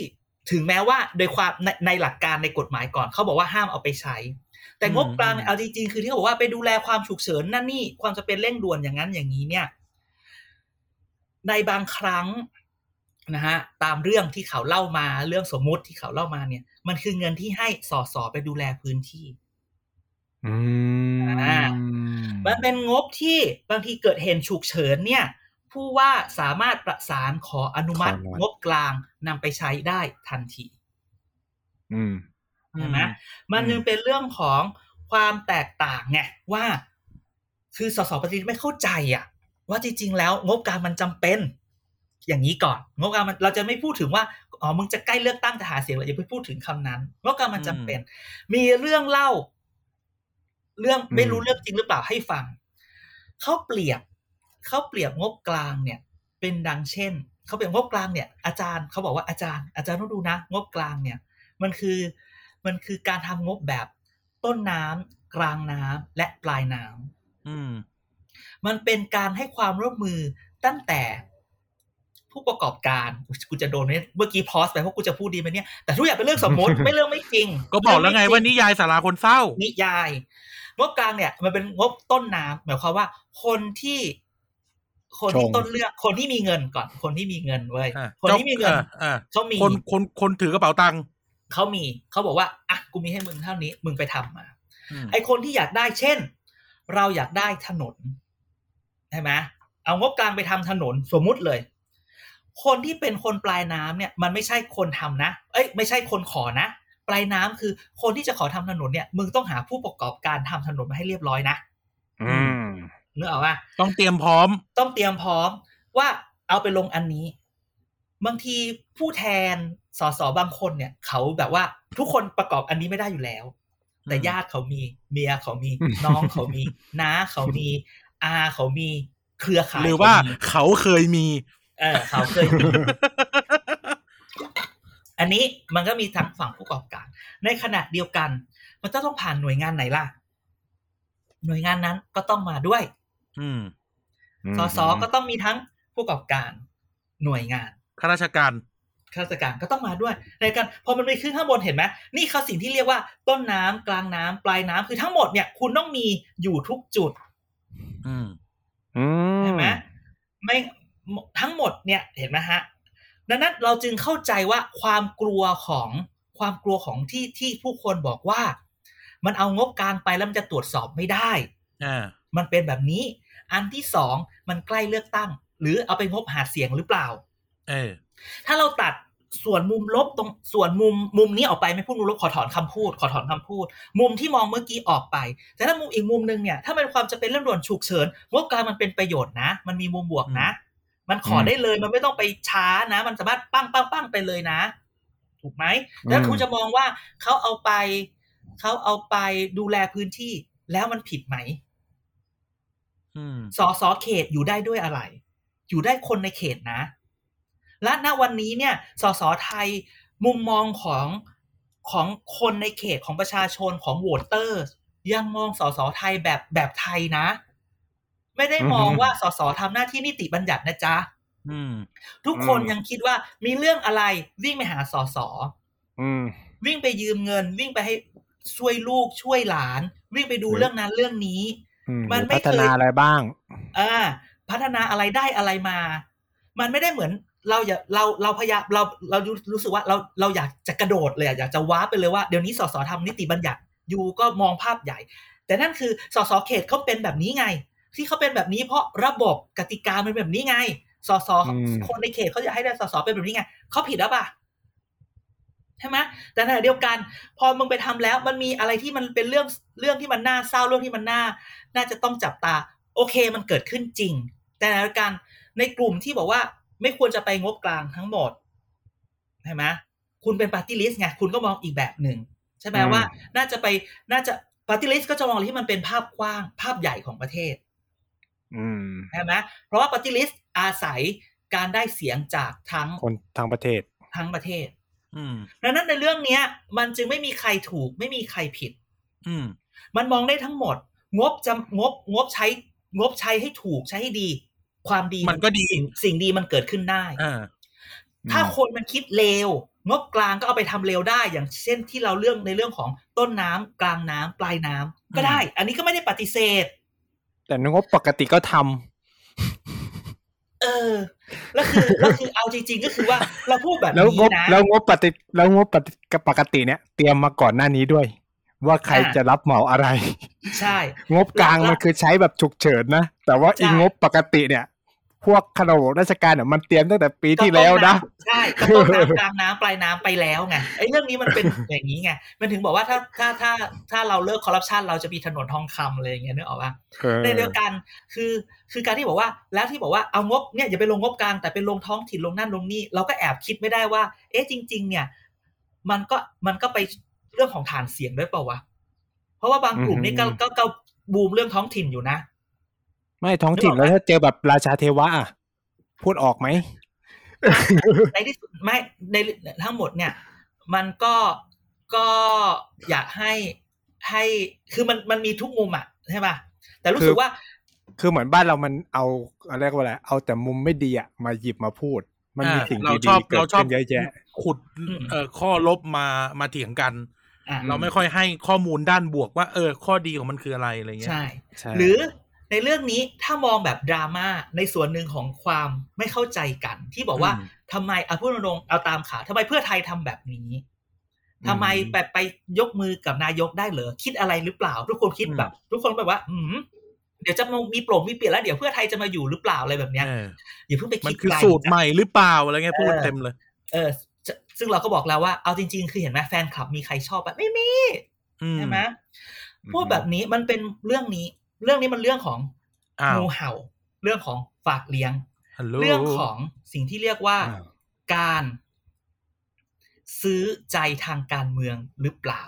ถึงแม้ว่าโดยความในในหลักการในกฎหมายก่อนเขาบอกว่าห้ามเอาไปใช้ แต่งบกลางเนี่ยเอาจริงๆคือที่เขาบอกว่าไปดูแลความฉุกเฉินนั่นนี่ความจะเป็นเร่งด่วนอย่างนั้นอย่างนี้เนี่ย ในบางครั้งนะฮะตามเรื่องที่เขาเล่ามาเรื่องสมมุติที่เขาเล่ามาเนี่ย มันคือเงินที่ให้สอสอไปดูแลพื้นที่อืมอ่ามันเป็นงบที่บางทีเกิดเหตุฉุกเฉินเนี่ย ผู้ว่าสามารถประสานขออนุมัติขออนุมัติงบกลางนำไปใช้ได้ทันที อืมใช่ไหมมันยังเป็นเรื่องของความแตกต่างไงว่า คือสสปฏิริษีไม่เข้าใจอะ ว่าจริงๆแล้วงบกลางมันจำเป็น อย่างนี้ก่อน งบกลางมันเราจะไม่พูดถึงว่าอ๋อมึงจะใกล้เลือกตั้งจะหาเสียงเราอย่าไปพูดถึงคำนั้นงบกลางมันจำเป็น มีเรื่องเล่า เรื่องไม่รู้อืมเรื่องจริงหรือเปล่าให้ฟังเขาเปรียบเขาเปรียบงบกลางเนี่ย เป็นดังเช่นเขาเปรียบงบกลางเนี่ย อาจารย์เขาบอกว่าอาจารย์ อาจารย์ต้องดูนะ งบกลางเนี่ย มันคือมันคือการทำงบแบบต้นน้ำกลางน้ำและปลายน้ำอืม มันเป็นการให้ความร่วมมือตั้งแต่ผู้ประกอบการกูจะโดนเนี่ยเมื่อกี้พอสไปเพราะกูจะพูดดีไหมเนี่ยแต่ทุกอย่างเป็นเรื่องสมมติไม่เรื่องไม่จริง ก็บอกแล้วไงว่านิยายสาราคนเศร้า นิยายงบกลางเนี่ย มันเป็นงบต้นน้ำหมายความว่า คนที่ คนที่ชงต้นเรื่องคนที่มีเงินก่อน คนที่มีเงินเว้ยอะคนที่มีเงินอะอะเขามีคนคนคนถือกระเป๋าตังค์เขามีเขาบอกว่าอะกูมีให้มึงเท่านี้มึงไปทำมาอืมไอคนที่อยากได้เช่น เราอยากได้ถนนใช่ไหมเอางบกลางไปทำถนนสมมุติเลย คนที่เป็นคนปลายน้ำเนี่ยมันไม่ใช่คนทำนะ เอ้ยไม่ใช่คนขอนะ ปลายน้ำคือคนที่จะขอทำถนนเนี่ยมึงต้องหาผู้ประกอบการทำถนนมาให้เรียบร้อยนะ อืมนึกออกปะต้องเตรียมพร้อม ต้องเตรียมพร้อม ว่าเอาไปลงอันนี้ บางทีผู้แทนสสบางคนเนี่ย เขาแบบว่าทุกคนประกอบอันนี้ไม่ได้อยู่แล้วแต่อืมญาติเขามีเมียเขามีอืมน้องเขามีน้าเขามี อาเขามีเครือข่ายหรือว่าเขมีเขาเคยมี เออเขาเคยมีอันนี้มันก็มีทั้งฝั่งผู้ประกอบการ ในขณะเดียวกัน มันก็ต้องผ่านหน่วยงานไหนล่ะ หน่วยงานนั้นก็ต้องมาด้วย อืมสสก็ต้องมีทั้งผู้ประกอบการ หน่วยงานข้าราชการข้าราชการก็ต้องมาด้วย ในการพอมันไปขึ้นข้างบนเห็นไหมนี่เขาสิ่งที่เรียกว่าต้นน้ำกลางน้ำปลายน้ำคือทั้งหมดเนี่ย คุณต้องมีอยู่ทุกจุดอืมอืม เห็นไหมไม่ทั้งหมดเนี่ยเห็นไหมฮะ ดังนั้นเราจึงเข้าใจว่าความกลัวของความกลัวของที่ที่ผู้คนบอกว่า มันเอางบกลางไปแล้วมันจะตรวจสอบไม่ได้อ่ามันเป็นแบบนี้ อันที่สองมันใกล้เลือกตั้ง หรือเอาไปงบหาเสียงหรือเปล่า เออ ถ้าเราตัด ส่วนมุมลบตรงส่วนมุมมุมนี้ออกไปไม่พูดมุมลบขอถอนคำพูด ขอถอนคำพูด มุมที่มองเมื่อกี้ออกไป แต่ถ้ามุมอีกมุมหนึ่งเนี่ยถ้าเป็นความจะเป็นเรื่องด่วนฉุกเฉินงบกลางมันเป็นประโยชน์นะ มันมีมุมบวกนะ มันขอได้เลยมันไม่ต้องไปช้านะ มันสามารถปั้งปั้งปั้งไปเลยนะ ถูกไหมแล้วคุณจะมองว่าเขาเอาไปเขาเอาไปดูแลพื้นที่แล้วมันผิดไหมอืมสอสอเขตอยู่ได้ด้วยอะไร อยู่ได้คนในเขตนะ และณวันนี้เนี่ยสสไทยมุมมองของของคนในเขตของประชาชนของโหวตเตอร์ ยังมองสสไทยแบบแบบไทยนะ ไม่ได้มองว่าสสทำหน้าที่นิติบัญญัตินะจ๊ะอืมทุกคนยังคิดว่ามีเรื่องอะไรวิ่งไปหาสสอืมวิ่งไปยืมเงิน วิ่งไปให้ช่วยลูกช่วยหลาน วิ่งไปดูเรื่องนั้นเรื่องนี้อืมมันไม่พัฒเคยนาอะไรบ้าง อ่า พัฒนาอะไรได้อะไรมา มันไม่ได้เหมือน เราอย่าเราเราพยายามเราเรารู้รู้สึกว่าเราเราอยากจะกระโดดเลยอะอยากจะว้าร์ปไปเลยว่าเดี๋ยวนี้สสทำนิติบัญญัติอยู่ก็มองภาพใหญ่ แต่นั่นคือสสเขตเขาเป็นแบบนี้ไง ที่เขาเป็นแบบนี้เพราะระบบกติกามันแบบนี้ไงสสอืมคนในเขตเขาอยากให้ได้สสเป็นแบบนี้ไงเขาผิดหรือเปล่าใช่ไหมแต่ในขณะเดียวกัน พอมึงไปทำแล้ว มันมีอะไรที่มันเป็นเรื่องเรื่องที่มันน่าเศร้าเรื่องที่มันน่า น่าจะต้องจับตา โอเคมันเกิดขึ้นจริง แต่ในการในกลุ่มที่บอกว่า ไม่ควรจะไปงบกลางทั้งหมดใช่ไหมคุณเป็น party list ไงคุณก็มองอีกแบบหนึ่งใช่ไหมอืมว่า น่าจะไปน่าจะ party list ก็จะมองอะไรที่มันเป็นภาพกว้าง ภาพใหญ่ของประเทศอืมใช่ไหมเพราะว่า party list อาศัยการได้เสียงจากทั้งคนทางประเทศทั้งประเทศอืมดังนั้นในเรื่องเนี้ย มันจึงไม่มีใครถูก ไม่มีใครผิด อืมมันมองได้ทั้งหมด งบจะงบงบใช้ งบใช้ให้ถูกใช้ให้ดี ความดีมันก็ดีสิ่งสิ่งดีมันเกิดขึ้นได้อ่าถ้าอืมคนมันคิดเลวงบกลางก็เอาไปทำเลวได้ อย่างเช่นที่เราเรื่องในเรื่องของต้นน้ำกลางน้ำปลายน้ำก็ได้ อันนี้ก็ไม่ได้ปฏิเสธ แต่งบปกติก็ทำเออแล้วคือแล้วคือเอาจริงๆก็คือว่า เราพูดแบบแล้วงนี้บนะแล้วงบปฏิแล้วงบปฏิปกติเนี่ย เตรียมมาก่อนหน้านี้ด้วย ว่าใครอ่าจะรับเหมาอะไร ใช่ งบกลางแล้วมันคือใช้แบบฉุกเฉินนะแต่ว่าใช่อีงบปกติเนี่ย พวกขนบราชการเนี่ยมันเตรียมตั้งแต่ปีที่แล้วนะใช่ก็ต้นน้ำกลางน้ำปลายน้ำไปแล้วไงไอ้เรื่องนี้มันเป็นอย่างนี้ไงมันถึงบอกว่าถ้าถ้าถ้าถ้าเราเลิกคอร์รัปชันเราจะมีถนนทองคำอะไรอย่างเงี้ยนึกออกปะเออในเดียวกันคือคือการที่บอกว่าแล้วที่บอกว่าเอางบเนี่ยอย่าไปลงงบกลางแต่เป็นลงท้องถิ่นลงนั่นลงนี่เราก็แอบคิดไม่ได้ว่า เอ๊ะจริง ๆ เนี่ย มันก็มันก็ไปเรื่องของฐานเสียงด้วยเปล่าวะเพราะว่าบางกลุ่มนี่ก็ก็ก็บูมเรื่องท้องถิ่นอยู่นะ ไม่ท้องถิ่นนึกออกแล้วปะถ้าเจอแบบราชาเทวะอะพูดออกไหมในที่สุดไม่ในทั้งหมดเนี่ย มันก็ก็อยากให้ให้คือมันมันมีทุกมุมอะใช่ป่ะแต่รู้สึคืกอว่า คือเหมือนบ้านเรามันเอาอะไรก็ว่าอะไรเอาแต่มุมไม่ดีอะมาหยิบมาพูด มันมีอ่าสิ่งเราดีชอบๆเกิดเราชอบขึ้นเยอะแยะขุดอืมเอ่อข้อลบมามาเถียงกันอะเราไม่ค่อยให้ข้อมูลด้านบวกว่า เออ ข้อดีของมันคืออะไรอะไรเงี้ยใช่ใช่หรือ ในเรื่องนี้ถ้ามองแบบดราม่าในส่วนหนึ่งของความไม่เข้าใจกัน ที่บอกว่าอืมทำไมเอาพูดตรงๆเอาตามข่าวทำไมเพื่อไทยทำแบบนี้ทำไมไปไปยกมือกับนายกได้เหรอคิดอะไรหรือเปล่า ทุกคนคิดแบบ ทุกคนแบบว่า อืมเดี๋ยวจะมีโปร่งมีเปลี่ยนแล้วเดี๋ยวเพื่อไทยจะมาอยู่หรือเปล่าอะไรแบบเนี้ยเอออย่าเพิ่งไปมันคิดคือไกลสูตรนะใหม่หรือเปล่าอะไรเงี้ยพูดเออเต็มเลย เออจะซึ่งเราก็บอกแล้วว่าเอาจริง ๆ คือเห็นไหมแฟนคลับมีใครชอบแบบไม่มีอืมใช่ไหมพูดแบบนี้มันเป็นเรื่องนี้ เรื่องนี้มันเรื่องของอ้าวงูเห่า เรื่องของฝากเลี้ยงฮัลโหลเรื่องของสิ่งที่เรียกว่าอ้าวการซื้อใจทางการเมืองหรือเปล่า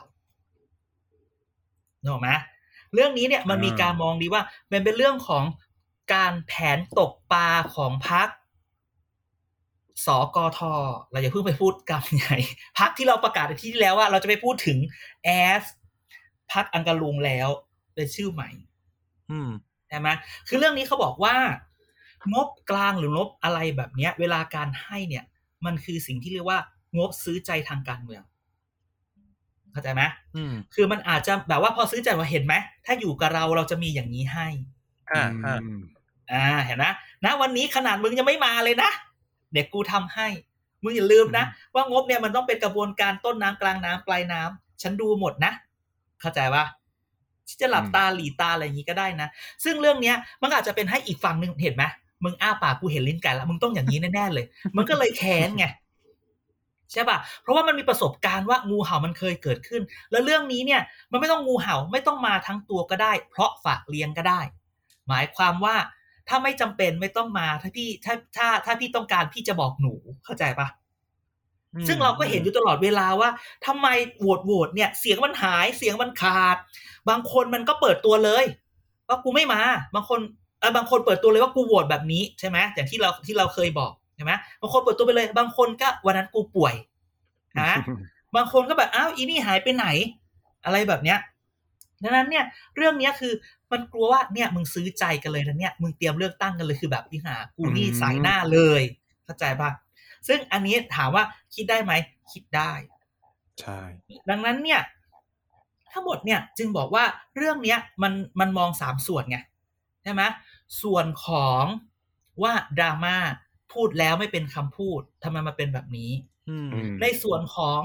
นึกออกไหมเรื่องนี้เนี่ยมันมีการมองดีว่ามันเป็นเรื่องของการแผนตกปลาของพักสกทเราอย่าเพิ่งไปพูดกันใหญ่พักที่เราประกาศในที่ที่แล้วว่า เราจะไปพูดถึงแอสพักอังกาลุงแล้วเป็นชื่อใหม่ อืมใช่ไหมคือเรื่องนี้เขาบอกว่างบกลางหรืองบอะไรแบบเนี้ย เวลาการให้เนี่ย มันคือสิ่งที่เรียกว่างบซื้อใจทางการเมืองเข้าใจไหมอืมคือมันอาจจะแบบว่าพอซื้อใจว่าเห็นไหมถ้าอยู่กับเราเราจะมีอย่างนี้ให้ อ่าอ่ามอ่าเห็นนะนะวันนี้ขนาดมึงยังไม่มาเลยนะเดี๋ยวกูทำให้มึงอย่าลืมนะว่างบเนี่ยมันต้องเป็นกระบวนการต้นน้ำกลางน้ำปลายน้ำฉันดูหมดนะ เข้าใจปะ จะหลับตาหลีตาอะไรอย่างนี้ก็ได้นะ ซึ่งเรื่องเนี้ยมันก็อาจจะเป็นให้อีกฝั่งหนึ่งเห็นไหมมึงอ้าปากกูเห็นลิ้นไก่แล้วมึงต้องอย่างนี้แน่ๆเลย มันก็เลยแค้นไงใช่ปะเพราะว่ามันมีประสบการณ์ว่างูเห่ามันเคยเกิดขึ้น แล้วเรื่องนี้เนี่ย มันไม่ต้องงูเห่าไม่ต้องมาทั้งตัวก็ได้ เพราะฝากเลี้ยงก็ได้ หมายความว่าถ้าไม่จำเป็นไม่ต้องมาถ้าพี่ถ้าถ้าถ้าพี่ต้องการพี่จะบอกหนูเข้าใจปะอืมซึ่งเราก็เห็นอยู่ตลอดเวลาว่าทำไมโหวตโหวตเนี่ย เสียงมันหายเสียงมันขาด บางคนมันก็เปิดตัวเลยว่ากูไม่มา บางคนเออบางคนเปิดตัวเลยว่ากูโหวตแบบนี้ใช่ไหมอย่างที่เราที่เราเคยบอกใช่ไหมบางคนเปิดตัวไปเลย บางคนก็วันนั้นกูป่วยนะบางคนก็แบบอ้าวอีนี่หายไปไหน อะไรแบบเนี้ยดังนั้นเนี่ย เรื่องเนี้ยคือมันกลัวว่าเนี่ยมึงซื้อใจกันเลยนะเนี่ยมึงเตรียมเลือกตั้งกันเลยคือแบบที่หากูนี่อืมสายหน้าเลยเข้าใจปะซึ่งอันนี้ถามว่าคิดได้ไหมคิดได้ ใช่ ดังนั้นเนี่ย ทั้งหมดเนี่ยจึงบอกว่าเรื่องเนี้ยมันมันมองสามส่วนไงใช่ไหมส่วนของว่าดราม่าพูดแล้วไม่เป็นคำพูดทำไมมาเป็นแบบนี้อืมอืมในส่วนของ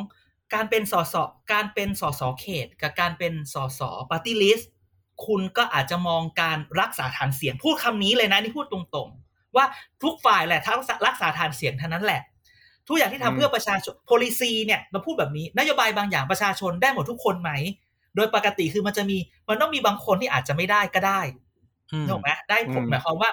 การเป็นสสการเป็นสสเขต กับการเป็นสส party list คุณก็อาจจะมองการรักษาฐานเสียงพูดคำนี้เลยนะนี่พูดตรงๆ ว่าทุกฝ่ายแหละทั้งรักษาฐานเสียงเท่านั้นแหละ ทุกอย่างที่ทำอืมเพื่อประชาชน policy เนี่ยมาพูดแบบนี้ นโยบายบางอย่างประชาชนได้หมดทุกคนไหม โดยปกติคือมันจะมี มันต้องมีบางคนที่อาจจะไม่ได้ก็ได้อืมถูกไหมได้ผลอืมหมายความว่า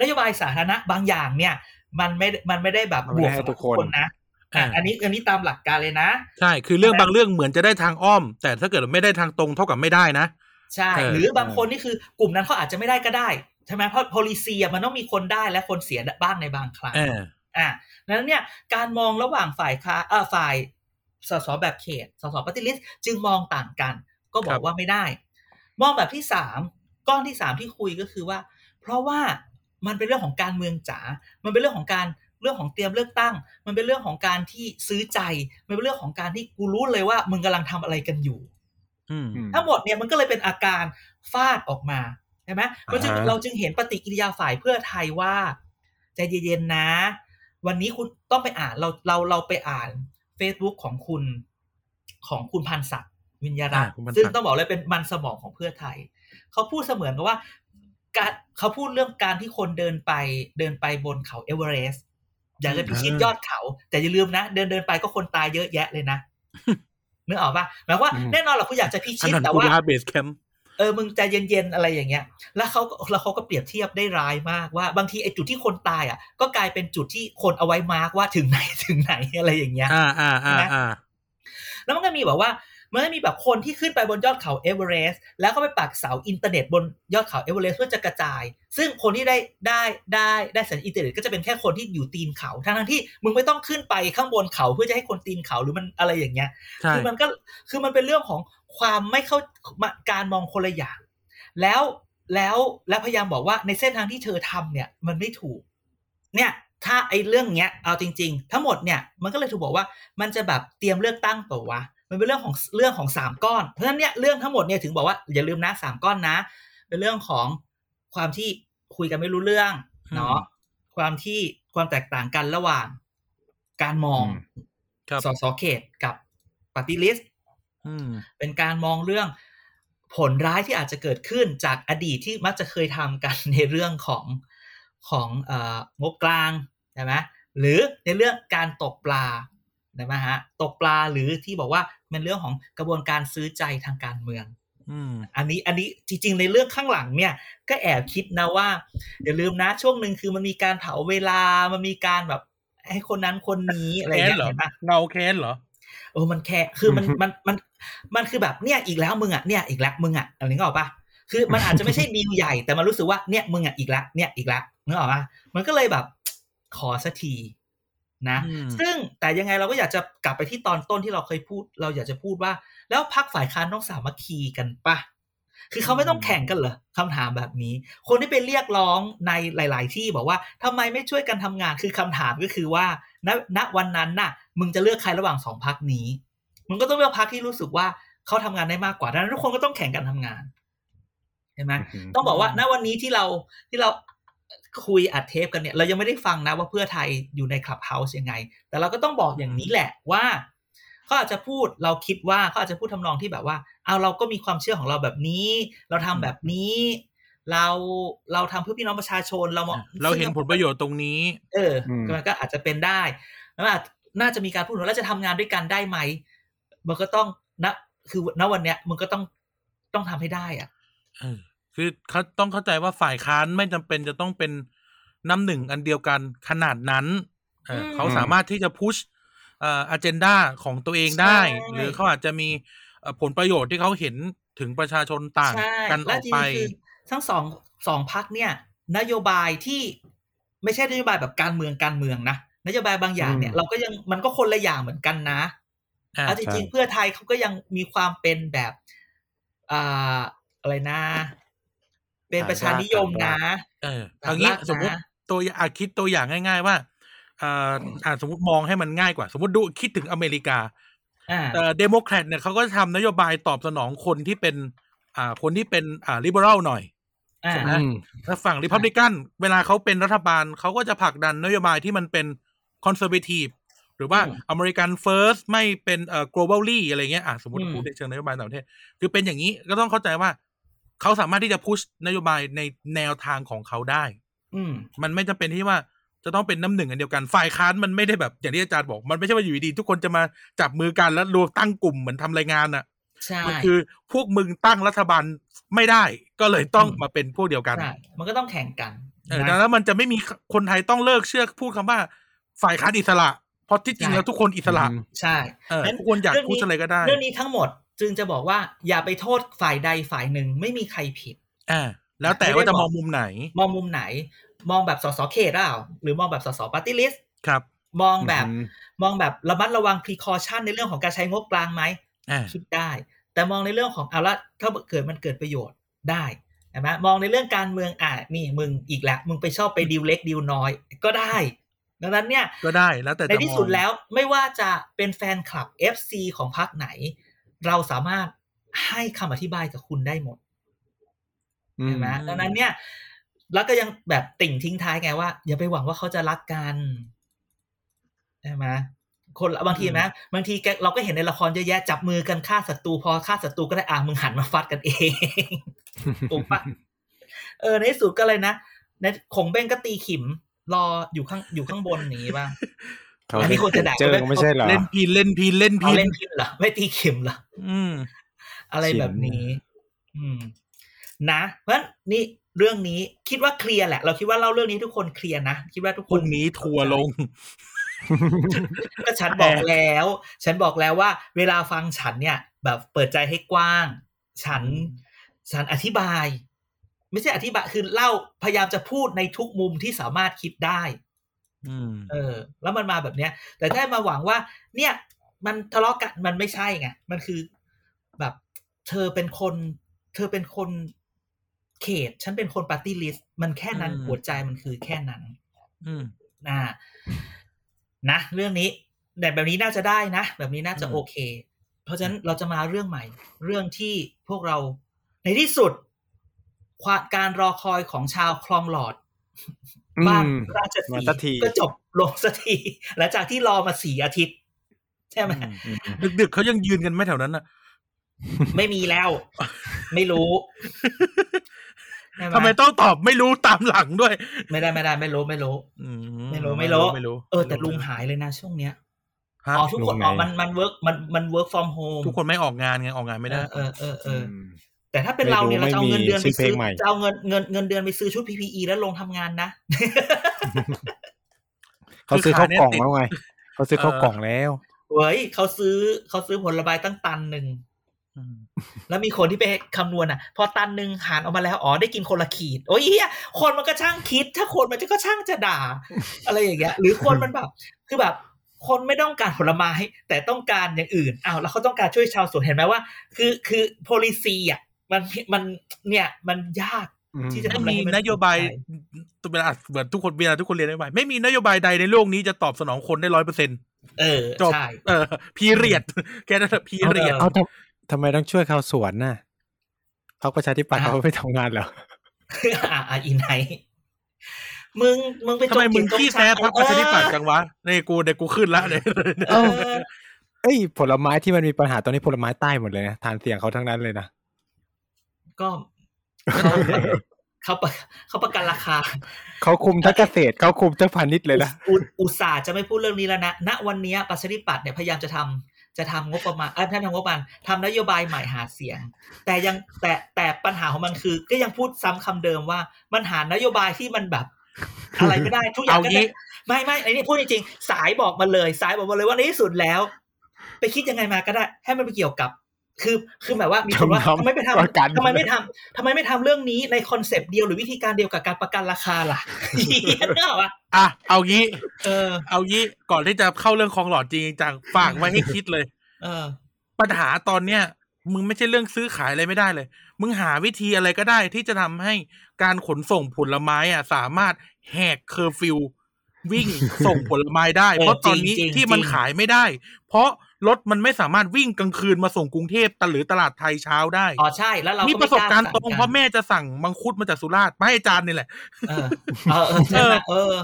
นโยบายสาธารณะบางอย่างเนี่ย มันไม่ มันไม่ได้แบบมันบไม่วกได้ให้สำหรับทุทุกกคนคนนะอะอ่าอันนี้อันนี้ตามหลักการเลยนะ ใช่คือเรื่องบางเรื่องเหมือนจะได้ทางอ้อม แต่ถ้าเกิดไม่ได้ทางตรงเท่ากับไม่ได้นะใช่เออหรือบางคนนี่คือกลุ่มนั้นเขาอาจจะไม่ได้ก็ได้ใช่ไหมเพราะ policy อะมันต้องมีคนได้และคนเสียบ้างในบางครั้งเอออะดังนั้นเนี่ยการมองระหว่างฝ่ายค้าเออฝ่าย สสแบบเขตสสปฏิริษจึงมองต่างกัน ก็บอครักบว่าไม่ได้ มองแบบที่สามก้อนที่สามที่คุยก็คือว่า เพราะว่ามันเป็นเรื่องของการเมืองจ๋า มันเป็นเรื่องของการเรื่องของเตรียมเลือกตั้ง มันเป็นเรื่องของการที่ซื้อใจ มันเป็นเรื่องของการที่กูรู้เลยว่า มึงกำลังทำอะไรกันอยู่อืมอืมทั้งหมดเนี่ยมันก็เลยเป็นอาการฟาดออกมาใช่ไหมมันจึงอ่าฮะเราจึงเห็นปฏิกิริยาฝ่ายเพื่อไทยว่าใจเย็นๆนะ วันนี้คุณต้องไปอ่านเราเราเราไปอ่าน Facebook ของคุณของคุณพันศักดิ์วิญญารัตน์อ่าคุณพันศักดิ์ซึ่งต้องบอกเลยเป็นมันสมองของเพื่อไทย เขาพูดเสมือนกับว่าการเขาพูดเรื่องการที่คนเดินไปเดินไปบนเขาเอเวอเรสต์อยากจะพิชิตยอดเขา แต่อย่าลืมนะ เดินเดินไปก็คนตายเยอะแยะเลยนะนึกออกปะหมายความว่าอืมแน่นอนหรอกคุณอยากจะพิชิตอันนั้นแต่กูว่าลา base camp เออมึงใจเย็นๆอะไรอย่างเงี้ย แล้วเขาก็แล้วเขาก็เปรียบเทียบได้ร้ายมากว่า บางทีไอ้จุดที่คนตายอะ ก็กลายเป็นจุดที่คนเอาไว้ mark ว่าถึงไหนถึงไหนอะไรอย่างเงี้ยอ่าอ่าอ่าอ่าแล้วมันก็มีแบบว่ามันก็มีแบบคนที่ขึ้นไปบนยอดเขาเอเวอเรสต์แล้วก็ไปปักเสาอินเทอร์เน็ตบนยอดเขาเอเวอเรสต์เพื่อจะกระจาย ซึ่งคนที่ได้ได้ได้ได้สัญญาณอินเทอร์เน็ตก็จะเป็นแค่คนที่อยู่ตีนเขาทั้งๆที่มึงไม่ต้องขึ้นไปข้างบนเขาเพื่อจะให้คนตีนเขาหรือมันอะไรอย่างเงี้ยใช่คือมันก็คือมันเป็นเรื่องของ ความไม่เข้ามาการมองคนละอย่าง แล้วแล้วแล้วพยายามบอกว่าในเส้นทางที่เธอทำเนี่ย มันไม่ถูก เนี่ยถ้าไอ้เรื่องเนี้ยเอาจริง ๆ ทั้งหมดเนี่ยมันก็เลยถูกบอกว่ามันจะแบบเตรียมเลือกตั้งเปล่าวะมันเป็นเรื่องของเรื่องของสามก้อน เพราะฉะนั้นเนี่ยเรื่องทั้งหมดเนี่ยถึงบอกว่าอย่าลืมนะสามก้อนนะ เป็นเรื่องของความที่คุยกันไม่รู้เรื่องเนาะความที่ความแตกต่างกันระหว่างการมองครับสสเขตกับปฏิริษอืม เป็นการมองเรื่องผลร้ายที่อาจจะเกิดขึ้นจากอดีตที่มักจะเคยทำกันในเรื่องของของเอ่องบกลางใช่ไหมหรือในเรื่องการตกปลาใช่ไหมฮะตกปลาหรือที่บอกว่าเป็นเรื่องของกระบวนการซื้อใจทางการเมืองอืมอันนี้อันนี้จริง ๆ ในเรื่องข้างหลังเนี่ย ก็แอบคิดนะว่าอย่าลืมนะช่วงหนึ่งคือมันมีการเผาเวลามันมีการแบบให้คนนั้นคนนี้อะไรอย่างแค้นเงี้ยเหรอเห็นปะเงาแค้นเหรอเออมันแค่คือมันมันมันมันคือแบบเนี่ยอีกแล้วมึงอะเนี่ยอีกแล้วมึงอะอะไรนึกออกปะคือมันอาจจะไม่ใช่ดีลใหญ่แต่มันรู้สึกว่าเนี่ยมึงอะอีกแล้วเนี่ยอีกแล้วนึกออกปะมันก็เลยแบบขอสักทีนะอืมซึ่งแต่ยังไงเราก็อยากจะกลับไปที่ตอนต้นที่เราเคยพูด เราอยากจะพูดว่า แล้วพักฝ่ายค้านต้องสามัคคีกันปะคือเขาไม่ต้องแข่งกันเหรอคำถามแบบนี้ คนที่ไปเรียกร้องในหลาย ๆ ที่บอกว่าทำไมไม่ช่วยกันทำงานคือคำถามก็คือว่าณณวันนั้นน่ะ มึงจะเลือกใครระหว่างสองพักนี้ มึงก็ต้องเลือกพักที่รู้สึกว่าเขาทำงานได้มากกว่าดังนั้นทุกคนก็ต้องแข่งกันทำงานเห็นไหมอืมต้องบอกว่าณวันนี้ที่เราที่เราคุยอัดเทปกันเนี่ย เรายังไม่ได้ฟังนะว่าเพื่อไทยอยู่ในคลับเฮาส์ยังไง แต่เราก็ต้องบอกอย่างนี้แหละว่าเขาอาจจะพูดเราคิดว่าเขาอาจจะพูดทำนองที่แบบว่า เอาเราก็มีความเชื่อของเราแบบนี้ เราทำแบบนี้ เราเราทำเพื่อพี่น้องประชาชนเรามองเราเห็นผลประโยชน์ตรงนี้ เอออมมันก็อาจจะเป็นได้แล้วอาจ น่าจะมีการพูดว่าเราจะทำงานด้วยกันได้ไหม มันก็ต้องณคือณวันเนี้ยมันก็ต้องต้องทำให้ได้อะเออคือเขาต้องเข้าใจว่าฝ่ายค้านไม่จำเป็นจะต้องเป็นน้ำหนึ่งอันเดียวกันขนาดนั้นเอออืมเขาสามารถที่จะพุชเอ่ออเจนดาของตัวเองได้ใช่หรือเขาอาจจะมีเอ่อผลประโยชน์ที่เขาเห็นถึงประชาชนต่างใช่กันอและอกจริงไปๆคือทั้งสองสองพักเนี่ย นโยบายที่ไม่ใช่นโยบายแบบการเมืองการเมืองนะ นโยบายบางอย่างเนี่ยอืมเราก็ยังมันก็คนละอย่างเหมือนกันนะอ่าเอาจริงๆเพื่อไทยเขาก็ยังมีความเป็นแบบอ่าอะไรนะ เป็นประชานิยมนะ เออแบบเอางี้ลากนะสมมติตัวอย่างอะคิดตัวอย่างง่าย ๆ ว่าเอ่ออ่าสมมติมองให้มันง่ายกว่า สมมติดูคิดถึงอเมริกาอ่าเอ่อเดโมแครตเนี่ยเขาก็ทำนโยบายตอบสนองคนที่เป็น อ่า คนที่เป็นอ่า liberal หน่อยอ่าใช่ไหมอืมถ้าฝั่งริพับลิกันเวลาเขาเป็นรัฐบาลเขาก็จะผลักดันนโยบายที่มันเป็น conservative หรือว่าอืม American first ไม่เป็นเอ่อ globally อะไรเงี้ยอะสมมติอืมพูดในเชิงนโยบายต่างประเทศ คือเป็นอย่างนี้ก็ต้องเข้าใจว่า เขาสามารถที่จะพุชนโยบายในแนวทางของเขาได้ อืมมันไม่จำเป็นที่ว่าจะต้องเป็นน้ำหนึ่งอันเดียวกันฝ่ายค้านมันไม่ได้แบบอย่างที่อาจารย์บอกมันไม่ใช่ว่าอยู่ดีๆทุกคนจะมาจับมือกันแล้วรวมตั้งกลุ่มเหมือนทำรายงานอะใช่มันคือพวกมึงตั้งรัฐบาลไม่ได้ ก็เลยต้องอืมมาเป็นพวกเดียวกันใช่มันก็ต้องแข่งกันเออนะแล้วมันจะไม่มีคนไทยต้องเลิกเชื่อพูดคำว่า ฝ่ายค้านอิสระ เพราะที่จริงใช่แล้วทุกคนอิสระอืมใช่เอองั้นทุกคนอยากเรื่องนี้พูดอะไรก็ได้ เรื่องนี้ทั้งหมดจึงจะบอกว่าอย่าไปโทษฝ่ายใดฝ่ายหนึ่งไม่มีใครผิดอ่าแล้วแต่ไม่ได้ว่าจะบอกมองมุมไหน มองมุมไหน มองแบบสสเขตเปล่าหรือมองแบบสสปาร์ตี้ลิสต์ครับ มองแบบอืมมองแบบระมัดระวัง precaution ในเรื่องของการใช้งบกลางไหมอ่าคิดได้ แต่มองในเรื่องของเอาละถ้าเกิดมันเกิดประโยชน์ได้ใช่ไหมมองในเรื่องการเมืองอะนี่มึงอีกแล้วมึงไปชอบไปดีลเล็กดีลน้อย ก็ได้ ดังนั้นเนี่ยก็ได้แล้วแต่ในจะที่มอสุดงแล้วไม่ว่าจะเป็นแฟนคลับ FC ของพรรคไหน เราสามารถให้คำอธิบายกับคุณได้หมดอืมใช่ไหมดังนั้นเนี่ย แล้วก็ยังแบบติ่งทิ้งท้ายไงว่า อย่าไปหวังว่าเขาจะรักกันใช่ไหมคนบางทีนะบางทีแกเราก็เห็นในละครเยอะแยะจับมือกันฆ่าศัตรูพอฆ่าศัตรูก็ได้อะมึงหันมาฟัดกันเองถูกปะเออในที่สุดก็เลยนะในขงเบ้งก็ตีขิม รออยู่ข้างอยู่ข้างบนอย่างนี้บ้างเขาอันนี้คนจะด่าเจอไม่ใช่เหรอเล่นพีนเล่นพีนเล่นเขาพีนเล่นพิมเหรอไม่ตีขิมเหรออืม อะไรขิมแบบนี้ อืม นะเพราะฉะนั้นนี่เรื่องนี้คิดว่าเคลียร์แหละ เราคิดว่าเล่าเรื่องนี้ให้ทุกคนเคลียร์นะคิดว่าทุกพครุ่นงนี้ทัวร์ลงก็ฉันบอกแล้ว ฉันบอกแล้วว่า เวลาฟังฉันเนี่ย แบบเปิดใจให้กว้าง ฉัน ฉันอธิบาย ไม่ใช่อธิบายคือเล่าพยายามจะพูดในทุกมุมที่สามารถคิดได้อืมเออ แล้วมันมาแบบเนี้ย แต่ถ้ามาหวังว่า เนี่ย มันทะเลาะกันมันไม่ใช่ไงมันคือแบบ เธอเป็นคน เธอเป็นคนเขต ฉันเป็นคนปาร์ตี้ลิสต์มันแค่นั้นอืมหัวใจมันคือแค่นั้น อืมนะนะเรื่องนี้แต่แบบนี้น่าจะได้นะ แบบนี้น่าจะอืมโอเค เพราะฉะนั้นเราจะมาเรื่องใหม่ เรื่องที่พวกเราในที่สุดความ การรอคอยของชาวคลองหลอดอืมบ้านราชมาสีสักทีก็จบลงสักทีหลังจากที่รอมาสี่อาทิตย์ ใช่ไหมอืมดึกๆเขายังยืนกันไหม่แถวนั้นน่ะ ไม่มีแล้ว ไม่รู้ใช่หทำไมต้องตอบไม่รู้ตามหลังด้วย ไม่ได้ไม่ได้ ไม่รู้ไม่รู้อืไม่รู้ไม่รู้ไม่รู้ เออ แต่ลุงหายเลยนะช่วงเนี้ยฮะอ๋อทุกคนลุงไงอ๋อมันมันเวิร์กมันมันเวิร์กฟอร์มโฮมทุกคนไม่ออกงานไงออกงานไม่ได้ เออเออเอออืเออม แต่ถ้าเป็นเราเนี่ยเราไม่จะเอารู้เงินเดือนไปไม่มีชื่อเพลซื้งอใหม่จะเอาเงินเงินเงินเดือนไปซื้อชุด PPE แล้วลงทำงานนะเขาซื้อเข้ากล่องแล้วไงเขาซื้อเข้าเออกล่องแล้วเว้ยเขาซื้อเขาซื้อผลไม้ตั้งตันหนึ่งอืมแล้วมีคนที่ไปคำนวณอะ พอตันหนึ่งหารออกมาแล้วอ๋อได้กินคนละขีด โอ้ยเหี้ยคนมันก็ช่างคิด ถ้าคนมันจะก็ช่างจะด่า อะไรอย่างเงี้ย หรือคนมันแบบ คือแบบ คนไม่ต้องการผลไม้แต่ต้องการอย่างอื่นอ้าวแล้วเขาต้องการช่วยชาวสวนเห็นไหมว่า คือคือ policy อะ มันมันเนี่ย มันยากอืมที่จะไม่ทำอะไรมีให้มันนโยบายเข้เวลาเหมือนทุกคนเวลาทุกคนเรียนนโยบายไม่มีนโยบายใดในโลกนี้จะตอบสนองคนได้ร้อยเปอร์เซ็นเออจบใช่เออ พีเรียดแค่นั้นพีเรียดเอาทำทำไมต้องช่วยเขาสวนน่ะเขาประชาธิปัตย์อะเขาไม่ทำงานเหรออะอะอีไนท์มึงมึงไปทำไมจบมึงเกียรติขี้แซ่พักประชาธิปัตย์เออจังวะนี่กูเดี๋ยวกูขึ้นละเนี่ยเออเอ้ยผลไม้ที่มันมีปัญหาตอนนี้ผลไม้ใต้หมดเลยนะทานเสียงเขาทั้งนั้นเลยนะ ก็เขาเขาประเขาประกันราคา เขาคุมทั้งเกษตรเขาคุมทั้งพาณิชย์เลยนะอุอุตส่าห์จะไม่พูดเรื่องนี้แล้วนะณวันนี้ประชาธิปัตย์เนี่ยพยายามจะทำจะทำงบประมาณเอ้ยไม่ใช่ทำงบประมาณทำนโยบายใหม่หาเสียง แต่ยังแต่แต่ปัญหาของมันคือ ก็ยังพูดซ้ำคำเดิมว่ามันหานโยบายที่มันแบบ อะไรไม่ได้ทุกอย่างก็เอางี้ได้ไม่ไม่ไอ้นี่พูดจริงๆสายบอกมาเลย สายบอกมาเลยว่าในที่สุดแล้ว ไปคิดยังไงมาก็ได้ ให้มันไปเกี่ยวกับ คือคือหมายว่ามีคนว่าทำทำไมไม่ทประกันำทำไมไม่ทำทำไมไม่ทำเรื่องนี้ในคอนเซปต์เดียวหรือวิธีการเดียวกับการประกันราคาล่ะเนกอะวะอะเอางี้ เออ เอางี้ก่อนที่จะเข้าเรื่องคลองหลอดจริงจังฝากไว้ให้คิดเลย เออ ปัญหาตอนเนี้ยมึงไม่ใช่เรื่องซื้อขายอะไรไม่ได้เลย มึงหาวิธีอะไรก็ได้ที่จะทำให้การขนส่งผลไม้อะ สามารถแหกเคอร์ฟิววิ่งส่งผลไม้ได้เออเพราะตอนนี้จริงๆที่มันจริงขายไม่ได้ เพราะ รถมันไม่สามารถวิ่งกลางคืนมาส่งกรุงเทพตะหรือตลาดไทยเช้าได้ อ๋อใช่ แล้วเรานี่ก็ประสบการณ์ไม่ตรงเพราะแม่จะสั่งมังคุดมาจากสุราษฎร์มาให้อาจารย์นี่แหละ เออเออเออใช่ไหมเออ